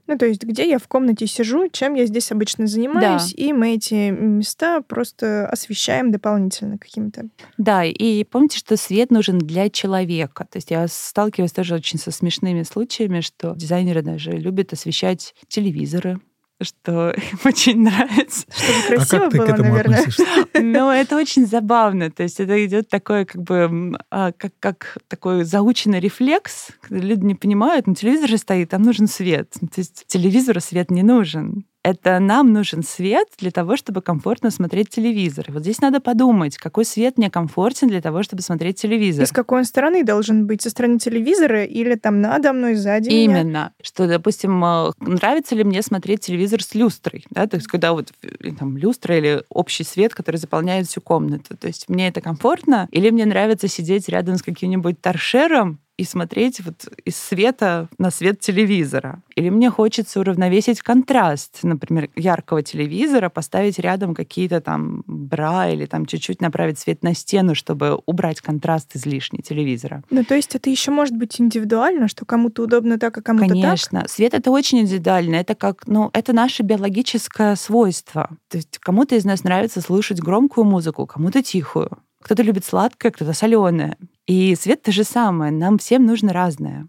Ну, то есть, где я в комнате сижу, чем я здесь обычно занимаюсь, да. и мы эти места просто освещаем дополнительно каким-то. Да, и помните, что свет нужен для человека. То есть я сталкиваюсь тоже очень со смешными случаями, что дизайнеры даже любят освещать телевизоры, что им [LAUGHS] очень нравится. Чтобы красиво а как ты было, к этому наверное. Относишься? [LAUGHS] Ну, это очень забавно. То есть это идет такое, как бы, а, как, как такой заученный рефлекс, когда люди не понимают, ну, телевизор же стоит, там нужен свет. То есть телевизору свет не нужен это нам нужен свет для того, чтобы комфортно смотреть телевизор. И вот здесь надо подумать, какой свет мне комфортен для того, чтобы смотреть телевизор. И с какой он стороны должен быть? Со стороны телевизора или там надо мной, сзади Именно. Меня? Что, допустим, э, нравится ли мне смотреть телевизор с люстрой? Да? То есть когда вот э, там люстра или общий свет, который заполняет всю комнату. То есть мне это комфортно? Или мне нравится сидеть рядом с каким-нибудь торшером и смотреть вот из света на свет телевизора. Или мне хочется уравновесить контраст, например, яркого телевизора, поставить рядом какие-то там бра или там чуть-чуть направить свет на стену, чтобы убрать контраст излишний телевизора. Ну, то есть это еще может быть индивидуально, что кому-то удобно так, а кому-то так? Конечно. Свет — это очень индивидуально. Это как, ну, это наше биологическое свойство. То есть кому-то из нас нравится слушать громкую музыку, кому-то тихую. Кто-то любит сладкое, кто-то соленое. И свет то же самое. Нам всем нужно разное.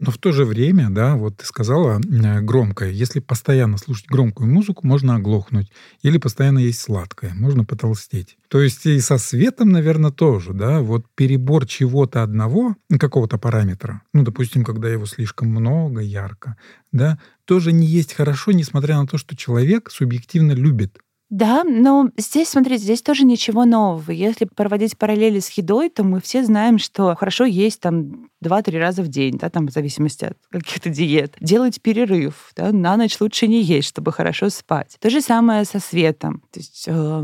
Но в то же время, да, вот ты сказала э, громкое. Если постоянно слушать громкую музыку, можно оглохнуть. Или постоянно есть сладкое, можно потолстеть. То есть и со светом, наверное, тоже, да, вот перебор чего-то одного, какого-то параметра, ну, допустим, когда его слишком много, ярко, да, тоже не есть хорошо, несмотря на то, что человек субъективно любит да, но здесь, смотрите, здесь тоже ничего нового. Если проводить параллели с едой, то мы все знаем, что хорошо есть там два-три раза в день, да, там в зависимости от каких-то диет. Делать перерыв, да, на ночь лучше не есть, чтобы хорошо спать. То же самое со светом. То есть э,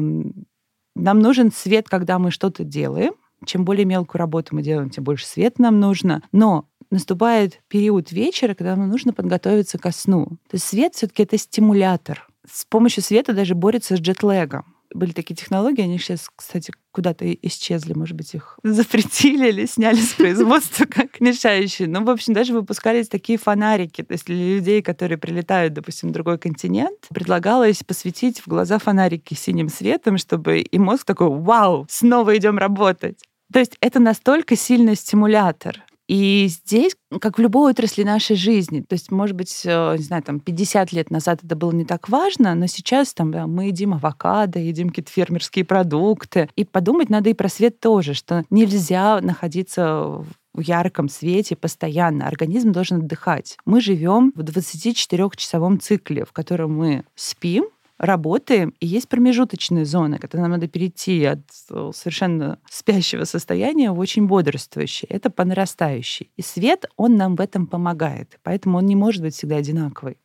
нам нужен свет, когда мы что-то делаем. Чем более мелкую работу мы делаем, тем больше света нам нужно. Но наступает период вечера, когда нам нужно подготовиться ко сну. То есть свет все-таки это стимулятор с помощью света даже борется с джетлегом. Были такие технологии, они сейчас, кстати, куда-то исчезли, может быть, их [LAUGHS] запретили или сняли с производства как мешающие. Ну, в общем, даже выпускались такие фонарики. То есть для людей, которые прилетают, допустим, в другой континент, предлагалось посветить в глаза фонарики синим светом, чтобы и мозг такой, вау, снова идем работать. То есть это настолько сильный стимулятор. И здесь, как в любой отрасли нашей жизни, то есть, может быть, э, не знаю, там 50 лет назад это было не так важно, но сейчас там да, мы едим авокадо, едим какие-то фермерские продукты. И подумать надо и про свет тоже, что нельзя находиться в ярком свете постоянно. Организм должен отдыхать. Мы живем в 24-часовом цикле, в котором мы спим, работаем, и есть промежуточные зоны, когда нам надо перейти от э, совершенно спящего состояния в очень бодрствующее. Это по нарастающей. И свет, он нам в этом помогает. Поэтому он не может быть всегда одинаковый.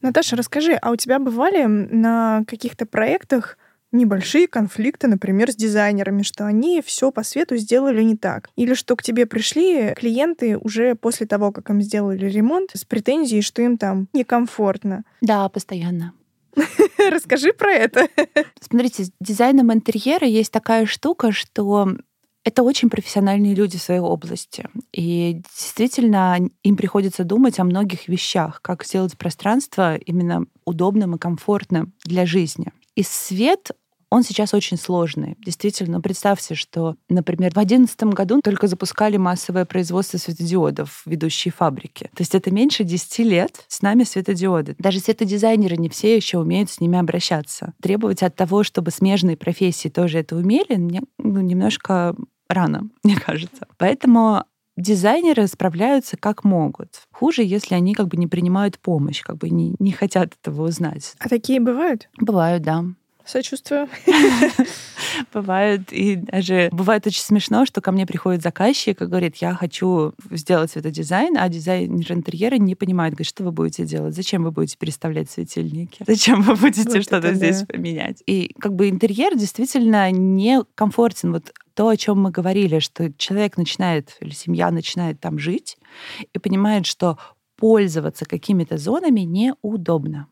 Наташа, расскажи, а у тебя бывали на каких-то проектах небольшие конфликты, например, с дизайнерами, что они все по свету сделали не так. Или что к тебе пришли клиенты уже после того, как им сделали ремонт, с претензией, что им там некомфортно. Да, постоянно. [LAUGHS] Расскажи про это. [LAUGHS] Смотрите, с дизайном интерьера есть такая штука, что это очень профессиональные люди в своей области. И действительно, им приходится думать о многих вещах, как сделать пространство именно удобным и комфортным для жизни. И свет он сейчас очень сложный. Действительно, представьте, что, например, в 2011 году только запускали массовое производство светодиодов в ведущие фабрики. То есть это меньше 10 лет с нами светодиоды. Даже светодизайнеры не все еще умеют с ними обращаться. Требовать от того, чтобы смежные профессии тоже это умели, мне ну, немножко рано, [LAUGHS] мне кажется. Поэтому дизайнеры справляются как могут. Хуже, если они как бы не принимают помощь, как бы не, не хотят этого узнать. А такие бывают? Бывают, да. Сочувствую. [LAUGHS] Бывает, и даже бывает очень смешно, что ко мне приходит заказчик и говорит, я хочу сделать этот дизайн, а дизайнер интерьера не понимает, говорит, что вы будете делать, зачем вы будете переставлять светильники, [LAUGHS] зачем вы будете вот что-то здесь да. поменять. И как бы интерьер действительно не комфортен. Вот то, о чем мы говорили, что человек начинает, или семья начинает там жить и понимает, что пользоваться какими-то зонами неудобно.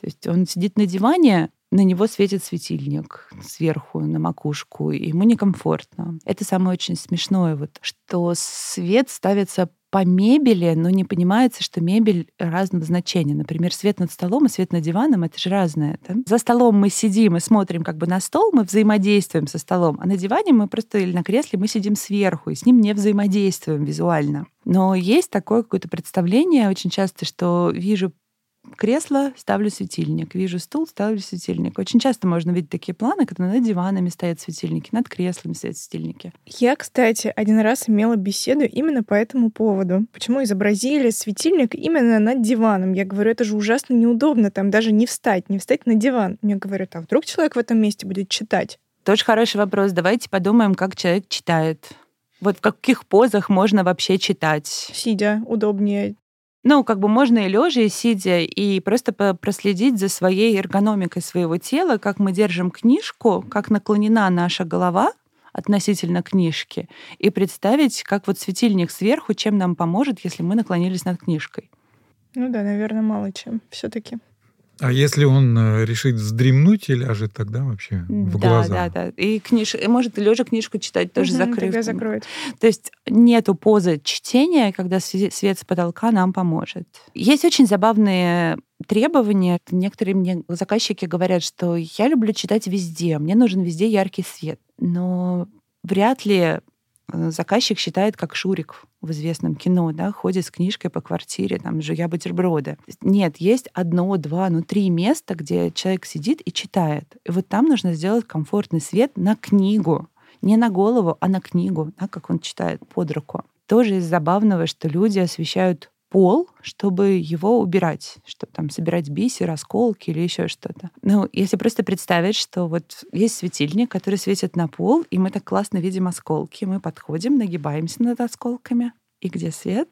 То есть он сидит на диване, на него светит светильник сверху на макушку, и ему некомфортно. Это самое очень смешное, вот, что свет ставится по мебели, но не понимается, что мебель разного значения. Например, свет над столом и свет над диваном — это же разное. Да? За столом мы сидим и смотрим как бы на стол, мы взаимодействуем со столом, а на диване мы просто или на кресле мы сидим сверху, и с ним не взаимодействуем визуально. Но есть такое какое-то представление очень часто, что вижу кресло, ставлю светильник. Вижу стул, ставлю светильник. Очень часто можно видеть такие планы, когда над диванами стоят светильники, над креслами стоят светильники. Я, кстати, один раз имела беседу именно по этому поводу. Почему изобразили светильник именно над диваном? Я говорю, это же ужасно неудобно, там даже не встать, не встать на диван. Мне говорят, а вдруг человек в этом месте будет читать? Тоже хороший вопрос. Давайте подумаем, как человек читает. Вот в каких позах можно вообще читать? Сидя, удобнее. Ну, как бы можно и лежа, и сидя, и просто проследить за своей эргономикой своего тела, как мы держим книжку, как наклонена наша голова относительно книжки, и представить, как вот светильник сверху, чем нам поможет, если мы наклонились над книжкой. Ну да, наверное, мало чем все-таки. А если он э, решит вздремнуть и ляжет тогда вообще в да, глаза? Да, да, И книж... может лежа книжку читать тоже угу, закрыв. Тогда закроет. То есть нету позы чтения, когда свет с потолка нам поможет. Есть очень забавные требования. Некоторые мне заказчики говорят, что я люблю читать везде, мне нужен везде яркий свет. Но вряд ли заказчик считает, как Шурик в известном кино, да, ходит с книжкой по квартире, там, жуя бутерброды. Нет, есть одно, два, ну, три места, где человек сидит и читает. И вот там нужно сделать комфортный свет на книгу. Не на голову, а на книгу, да, как он читает под руку. Тоже из забавного, что люди освещают пол, чтобы его убирать, чтобы там собирать бисер, осколки или еще что-то. Ну, если просто представить, что вот есть светильник, который светит на пол, и мы так классно видим осколки, мы подходим, нагибаемся над осколками, и где свет?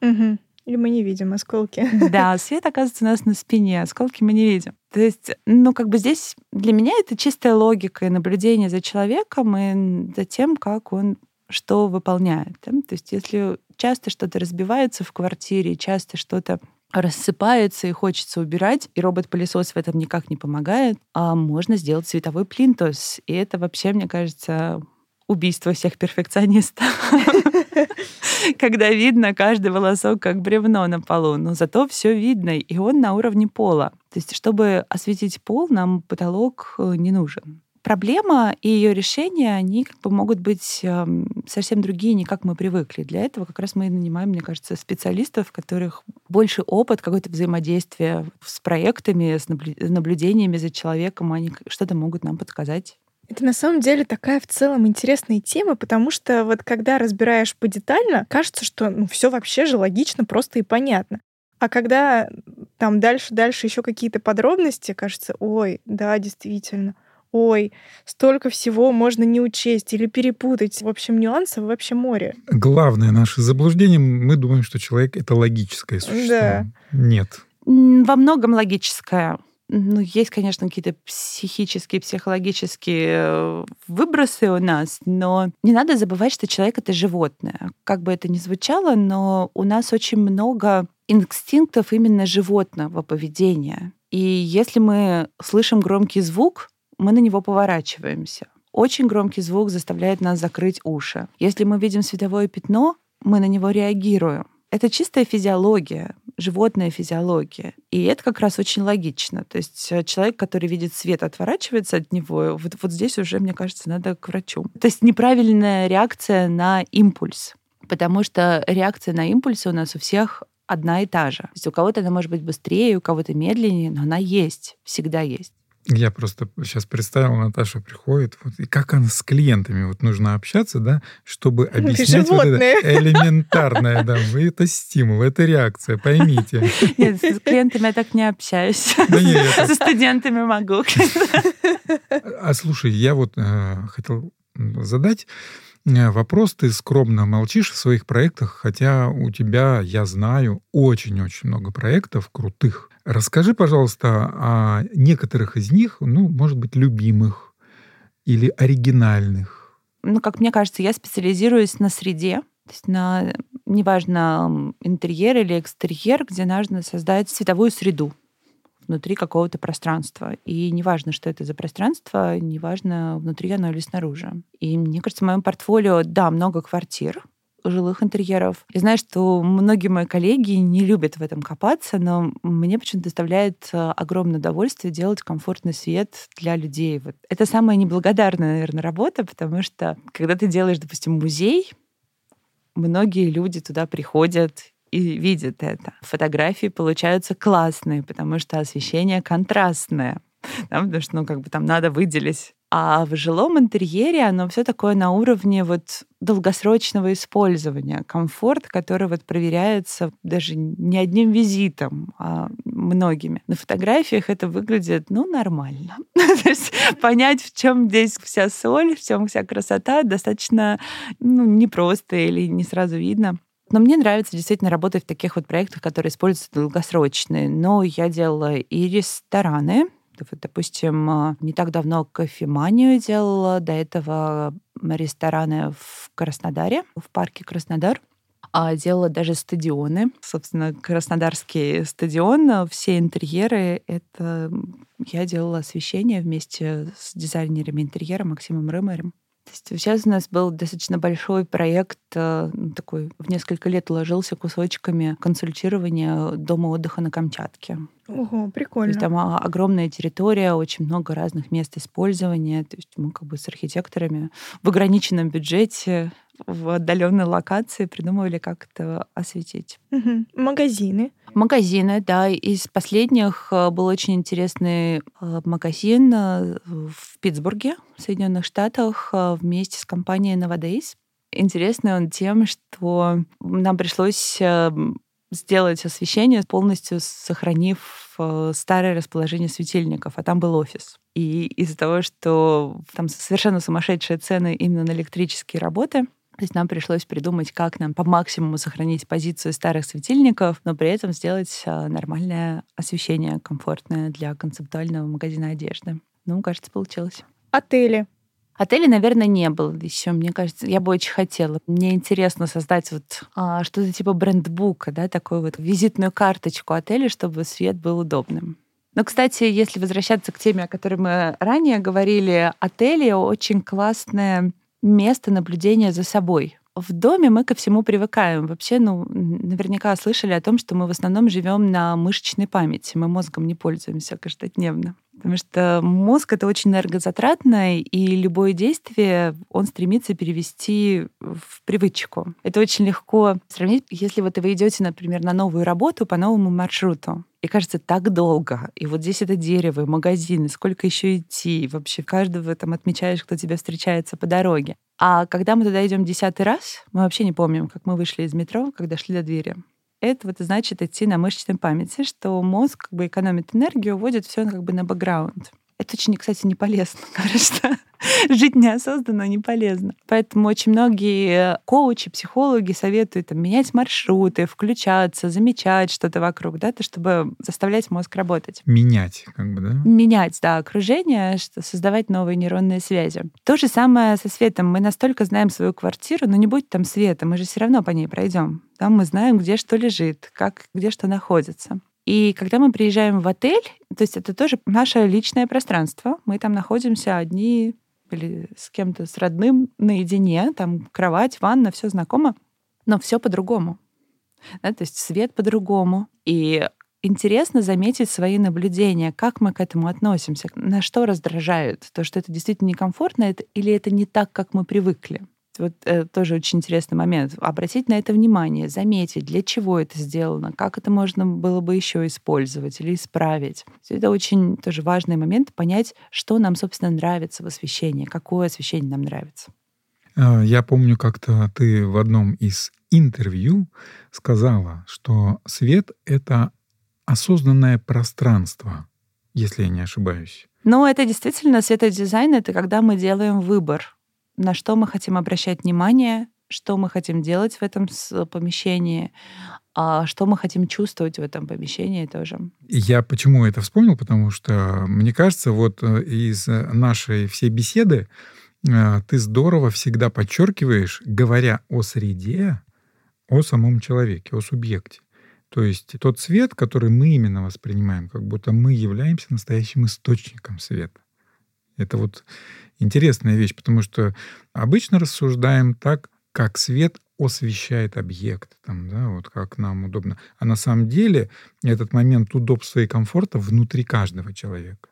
Угу. Или мы не видим осколки. [LAUGHS] Да, свет оказывается у нас на спине, осколки мы не видим. То есть, ну, как бы здесь для меня это чистая логика и наблюдение за человеком и за тем, как он что выполняет. То есть если часто что-то разбивается в квартире, часто что-то рассыпается и хочется убирать, и робот-пылесос в этом никак не помогает, а можно сделать световой плинтус. И это вообще, мне кажется, убийство всех перфекционистов. [LAUGHS] Когда видно каждый волосок как бревно на полу, но зато все видно, и он на уровне пола. То есть, чтобы осветить пол, нам потолок э, не нужен проблема и ее решение, они как бы могут быть э, совсем другие, не как мы привыкли. Для этого как раз мы и нанимаем, мне кажется, специалистов, у которых больше опыт, какое-то взаимодействие с проектами, с наблюдениями за человеком, они что-то могут нам подсказать. Это на самом деле такая в целом интересная тема, потому что вот когда разбираешь подетально, кажется, что ну, все вообще же логично, просто и понятно. А когда там дальше-дальше еще какие-то подробности, кажется, ой, да, действительно, ой, столько всего можно не учесть или перепутать. В общем, нюансов вообще море. Главное наше заблуждение, мы думаем, что человек — это логическое существо. Да. Нет. Во многом логическое. Ну, есть, конечно, какие-то психические, психологические э, выбросы у нас, но не надо забывать, что человек — это животное. Как бы это ни звучало, но у нас очень много инстинктов именно животного поведения. И если мы слышим громкий звук, мы на него поворачиваемся. Очень громкий звук заставляет нас закрыть уши. Если мы видим световое пятно, мы на него реагируем. Это чистая физиология, животная физиология. И это как раз очень логично. То есть э, человек, который видит свет, отворачивается от него, вот, вот здесь уже, мне кажется, надо к врачу. То есть неправильная реакция на импульс. Потому что реакция на импульсы у нас у всех одна и та же. То есть у кого-то она может быть быстрее, у кого-то медленнее, но она есть, всегда есть. Я просто сейчас представил, Наташа приходит, вот, и как она с клиентами вот нужно общаться, да, чтобы объяснять вот это [LAUGHS] элементарное, да, это стимул, это реакция, поймите. [LAUGHS] Нет, с клиентами я так не общаюсь. Да нет, [LAUGHS] Со студентами могу. А слушай, я вот э, хотел задать э, вопрос. Ты скромно молчишь в своих проектах, хотя у тебя, я знаю, очень-очень много проектов крутых. Расскажи, пожалуйста, о некоторых из них, ну, может быть, любимых или оригинальных. Ну, как мне кажется, я специализируюсь на среде, то есть на, неважно, интерьер или экстерьер, где нужно создать световую среду внутри какого-то пространства. И неважно, что это за пространство, неважно, внутри оно или снаружи. И мне кажется, в моем портфолио, да, много квартир, жилых интерьеров. Я знаю, что многие мои коллеги не любят в этом копаться, но мне почему-то доставляет э, огромное удовольствие делать комфортный свет для людей. Вот. Это самая неблагодарная, наверное, работа, потому что когда ты делаешь, допустим, музей, многие люди туда приходят и видят это. Фотографии получаются классные, потому что освещение контрастное. [LAUGHS] Да, потому что, ну, как бы там надо выделить а в жилом интерьере оно все такое на уровне вот долгосрочного использования, комфорт, который вот проверяется даже не одним визитом, а многими. На фотографиях это выглядит, ну, нормально. [LAUGHS] То есть понять, в чем здесь вся соль, в чем вся красота, достаточно ну, непросто или не сразу видно. Но мне нравится действительно работать в таких вот проектах, которые используются долгосрочные. Но я делала и рестораны, допустим, а, не так давно кофеманию делала, до этого рестораны в Краснодаре, в парке Краснодар. А делала даже стадионы. Собственно, Краснодарский стадион, все интерьеры — это я делала освещение вместе с дизайнерами интерьера Максимом Рымарем. То есть сейчас у нас был достаточно большой проект, э, ну, такой в несколько лет уложился кусочками консультирования дома отдыха на Камчатке. Ого, прикольно. То есть там огромная территория, очень много разных мест использования. То есть мы как бы с архитекторами в ограниченном бюджете в отдаленной локации придумывали, как это осветить. Угу. Магазины. Магазины, да. Из последних э, был очень интересный э, магазин э, в Питтсбурге, в Соединенных Штатах, вместе с компанией Novadays. Интересный он тем, что нам пришлось сделать освещение, полностью сохранив старое расположение светильников, а там был офис. И из-за того, что там совершенно сумасшедшие цены именно на электрические работы, то есть нам пришлось придумать, как нам по максимуму сохранить позицию старых светильников, но при этом сделать а, нормальное освещение, комфортное для концептуального магазина одежды. Ну, кажется, получилось. Отели. Отелей, наверное, не было еще. Мне кажется, я бы очень хотела. Мне интересно создать вот а, что-то типа брендбука, да, такую вот визитную карточку отеля, чтобы свет был удобным. Но, кстати, если возвращаться к теме, о которой мы ранее говорили, отели очень классная место наблюдения за собой. В доме мы ко всему привыкаем. Вообще, ну, наверняка слышали о том, что мы в основном живем на мышечной памяти. Мы мозгом не пользуемся каждодневно. Потому что мозг — это очень энергозатратно, и любое действие он стремится перевести в привычку. Это очень легко сравнить, если вот вы идете, например, на новую работу по новому маршруту. И кажется, так долго. И вот здесь это дерево, магазины, сколько еще идти. Вообще каждого там отмечаешь, кто тебя встречается по дороге. А когда мы туда идем десятый раз, мы вообще не помним, как мы вышли из метро, когда шли до двери это вот значит идти на мышечной памяти, что мозг как бы экономит энергию, уводит все как бы на бэкграунд. Это очень, кстати, не полезно, [LAUGHS] кажется. [LAUGHS] Жить неосознанно не полезно. Поэтому очень многие коучи, психологи советуют там, менять маршруты, включаться, замечать что-то вокруг, да, то, чтобы заставлять мозг работать. Менять, как бы, да? Менять, да, окружение, что создавать новые нейронные связи. То же самое со светом. Мы настолько знаем свою квартиру, но не будет там света, мы же все равно по ней пройдем. Там мы знаем, где что лежит, как, где что находится. И когда мы приезжаем в отель, то есть это тоже наше личное пространство, мы там находимся одни или с кем-то, с родным наедине, там кровать, ванна, все знакомо, но все по-другому. Да, то есть свет по-другому. И интересно заметить свои наблюдения, как мы к этому относимся, на что раздражает, то, что это действительно некомфортно, это, или это не так, как мы привыкли. Вот э, тоже очень интересный момент. Обратить на это внимание, заметить, для чего это сделано, как это можно было бы еще использовать или исправить. Это очень тоже важный момент, понять, что нам, собственно, нравится в освещении, какое освещение нам нравится. А, я помню, как-то ты в одном из интервью сказала, что свет — это осознанное пространство, если я не ошибаюсь. Ну, это действительно светодизайн, это когда мы делаем выбор на что мы хотим обращать внимание, что мы хотим делать в этом помещении, а что мы хотим чувствовать в этом помещении тоже. Я почему это вспомнил? Потому что, мне кажется, вот э, из нашей всей беседы э, ты здорово всегда подчеркиваешь, говоря о среде, о самом человеке, о субъекте. То есть тот свет, который мы именно воспринимаем, как будто мы являемся настоящим источником света. Это вот интересная вещь, потому что обычно рассуждаем так, как свет освещает объект, там, да, вот как нам удобно. А на самом деле этот момент удобства и комфорта внутри каждого человека.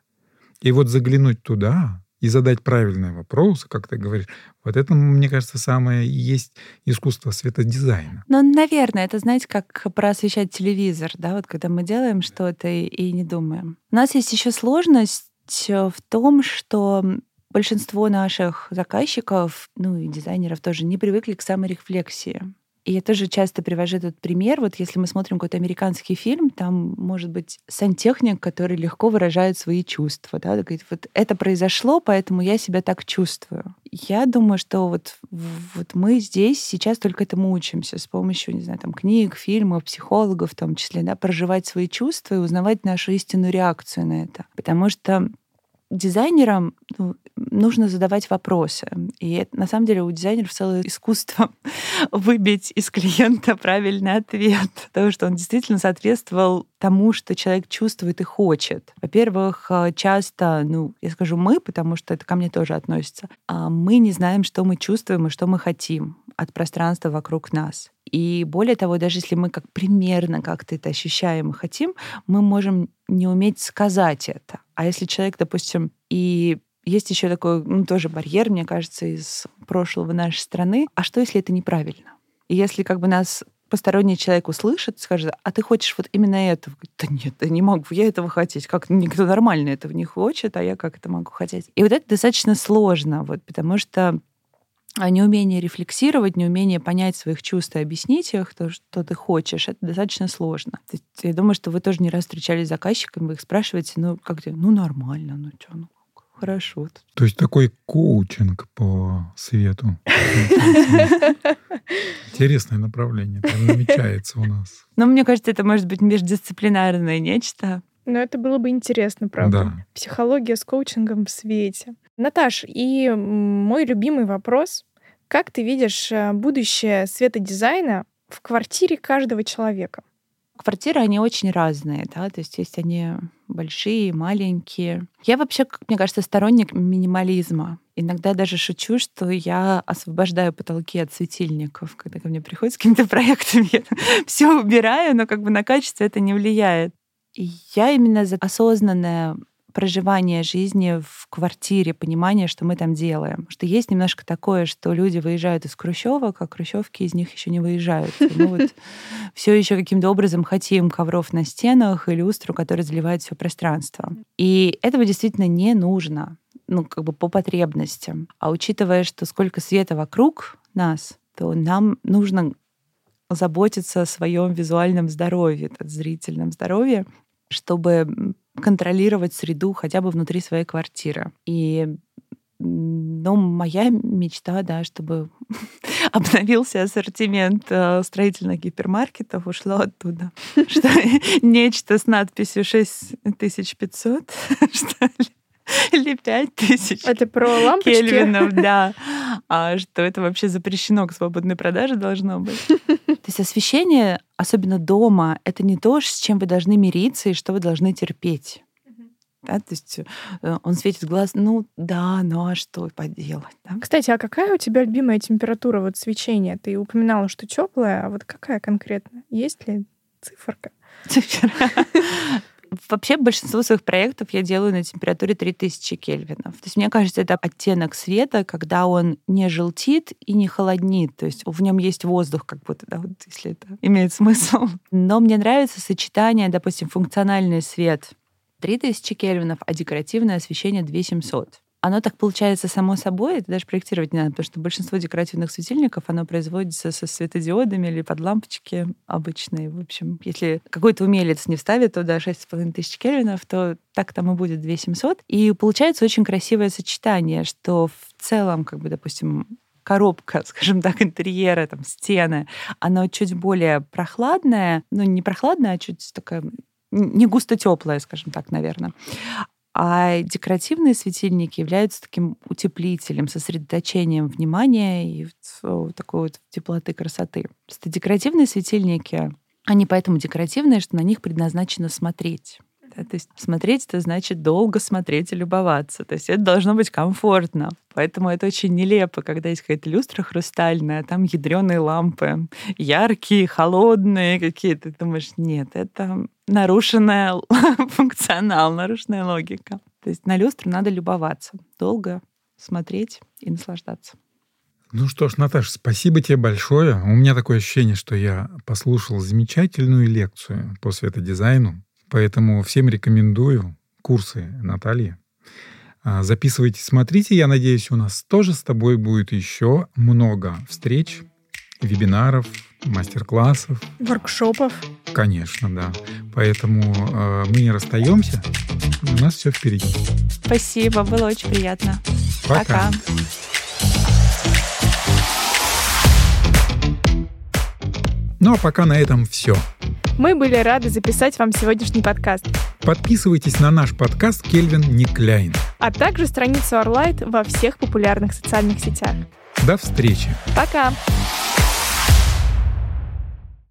И вот заглянуть туда и задать правильные вопросы, как ты говоришь, вот это, мне кажется, самое и есть искусство светодизайна. Ну, наверное, это, знаете, как просвещать телевизор, да, вот когда мы делаем что-то и, и не думаем. У нас есть еще сложность в том, что большинство наших заказчиков, ну и дизайнеров тоже, не привыкли к саморефлексии. И я тоже часто привожу этот пример. Вот если мы смотрим какой-то американский фильм, там может быть сантехник, который легко выражает свои чувства. Да? Говорит, вот это произошло, поэтому я себя так чувствую. Я думаю, что вот, вот мы здесь сейчас только этому учимся с помощью, не знаю, там, книг, фильмов, психологов в том числе, да, проживать свои чувства и узнавать нашу истинную реакцию на это. Потому что дизайнерам ну, нужно задавать вопросы. И на самом деле у дизайнеров целое искусство [LAUGHS] выбить из клиента правильный ответ, потому что он действительно соответствовал тому, что человек чувствует и хочет. Во-первых, э, часто, ну, я скажу мы, потому что это ко мне тоже относится, а мы не знаем, что мы чувствуем и что мы хотим от пространства вокруг нас. И более того, даже если мы как примерно как-то это ощущаем и хотим, мы можем не уметь сказать это. А если человек, допустим, и есть еще такой, ну, тоже барьер, мне кажется, из прошлого нашей страны. А что, если это неправильно? И если как бы нас посторонний человек услышит, скажет, а ты хочешь вот именно этого? Да нет, я не могу я этого хотеть. Как никто нормально этого не хочет, а я как это могу хотеть? И вот это достаточно сложно, вот, потому что неумение рефлексировать, неумение понять своих чувств и объяснить их, то, что ты хочешь, это достаточно сложно. Я думаю, что вы тоже не раз встречались с заказчиками, вы их спрашиваете, ну, как тебе? Ну, нормально, ну, что, ну, хорошо. То есть такой коучинг по свету. Интересное направление, там намечается у нас. Ну, мне кажется, это может быть междисциплинарное нечто. Но это было бы интересно, правда. Да. Психология с коучингом в свете. Наташ, и мой любимый вопрос. Как ты видишь э, будущее светодизайна в квартире каждого человека? квартиры, они очень разные, да, то есть есть они большие, маленькие. Я вообще, как мне кажется, сторонник минимализма. Иногда даже шучу, что я освобождаю потолки от светильников, когда ко мне приходят с какими-то [LAUGHS] проектами. Я все убираю, но как бы на качество это не влияет. Я именно за осознанное проживание жизни в квартире, понимание, что мы там делаем. Что есть немножко такое, что люди выезжают из хрущевок, а хрущевки из них еще не выезжают. И мы вот [LAUGHS] все еще каким-то образом хотим ковров на стенах и люстру, которая заливает все пространство. И этого действительно не нужно, ну, как бы по потребностям. А учитывая, что сколько света вокруг нас, то нам нужно заботиться о своем визуальном здоровье, зрительном здоровье, чтобы контролировать среду хотя бы внутри своей квартиры. И ну, моя мечта, да, чтобы [LAUGHS] обновился ассортимент э, строительных гипермаркетов, ушло оттуда. [LAUGHS] Что [LAUGHS] нечто с надписью 6500, что ли? [LAUGHS] Или 5 тысяч. Это про лампочки? Кельвинов, [LAUGHS] да. А что это вообще запрещено к свободной продаже должно быть. То есть освещение, особенно дома, это не то, с чем вы должны мириться и что вы должны терпеть. Да, то есть э, он светит глаз, ну да, ну а что поделать? Да? Кстати, а какая у тебя любимая температура вот свечения? Ты упоминала, что теплая, а вот какая конкретно? Есть ли циферка? Вообще большинство своих проектов я делаю на температуре 3000 кельвинов. То есть мне кажется, это оттенок света, когда он не желтит и не холоднит. То есть в нем есть воздух, как будто, да, вот если это имеет смысл. Но мне нравится сочетание, допустим, функциональный свет 3000 кельвинов, а декоративное освещение 2700 оно так получается само собой, это даже проектировать не надо, потому что большинство декоративных светильников, оно производится со светодиодами или под лампочки обычные. В общем, если какой-то умелец не вставит туда 6,5 тысяч кельвинов, то так там и будет 2700. И получается очень красивое сочетание, что в целом, как бы, допустим, коробка, [LAUGHS] скажем так, интерьера, там, стены, она чуть более прохладная, ну, не прохладная, а чуть такая не густо теплая, скажем так, наверное. А декоративные светильники являются таким утеплителем, сосредоточением внимания и такой вот теплоты, красоты. Просто декоративные светильники, они поэтому декоративные, что на них предназначено смотреть. Да? То есть смотреть это значит долго смотреть и любоваться. То есть это должно быть комфортно. Поэтому это очень нелепо, когда есть какая-то люстра хрустальная, а там ядреные лампы, яркие, холодные какие-то. Ты думаешь, нет, это нарушенная [LAUGHS] функционал, нарушенная логика. То есть на люстру надо любоваться, долго смотреть и наслаждаться. Ну что ж, Наташа, спасибо тебе большое. У меня такое ощущение, что я послушал замечательную лекцию по светодизайну. Поэтому всем рекомендую курсы Натальи. А, записывайте, смотрите. Я надеюсь, у нас тоже с тобой будет еще много встреч, вебинаров, мастер-классов. Воркшопов. Конечно, да. Поэтому э, мы не расстаемся. У нас все впереди. Спасибо, было очень приятно. Пока. Пока. Ну а пока на этом все. Мы были рады записать вам сегодняшний подкаст. Подписывайтесь на наш подкаст «Кельвин Никляйн», а также страницу Орлайт во всех популярных социальных сетях. До встречи. Пока.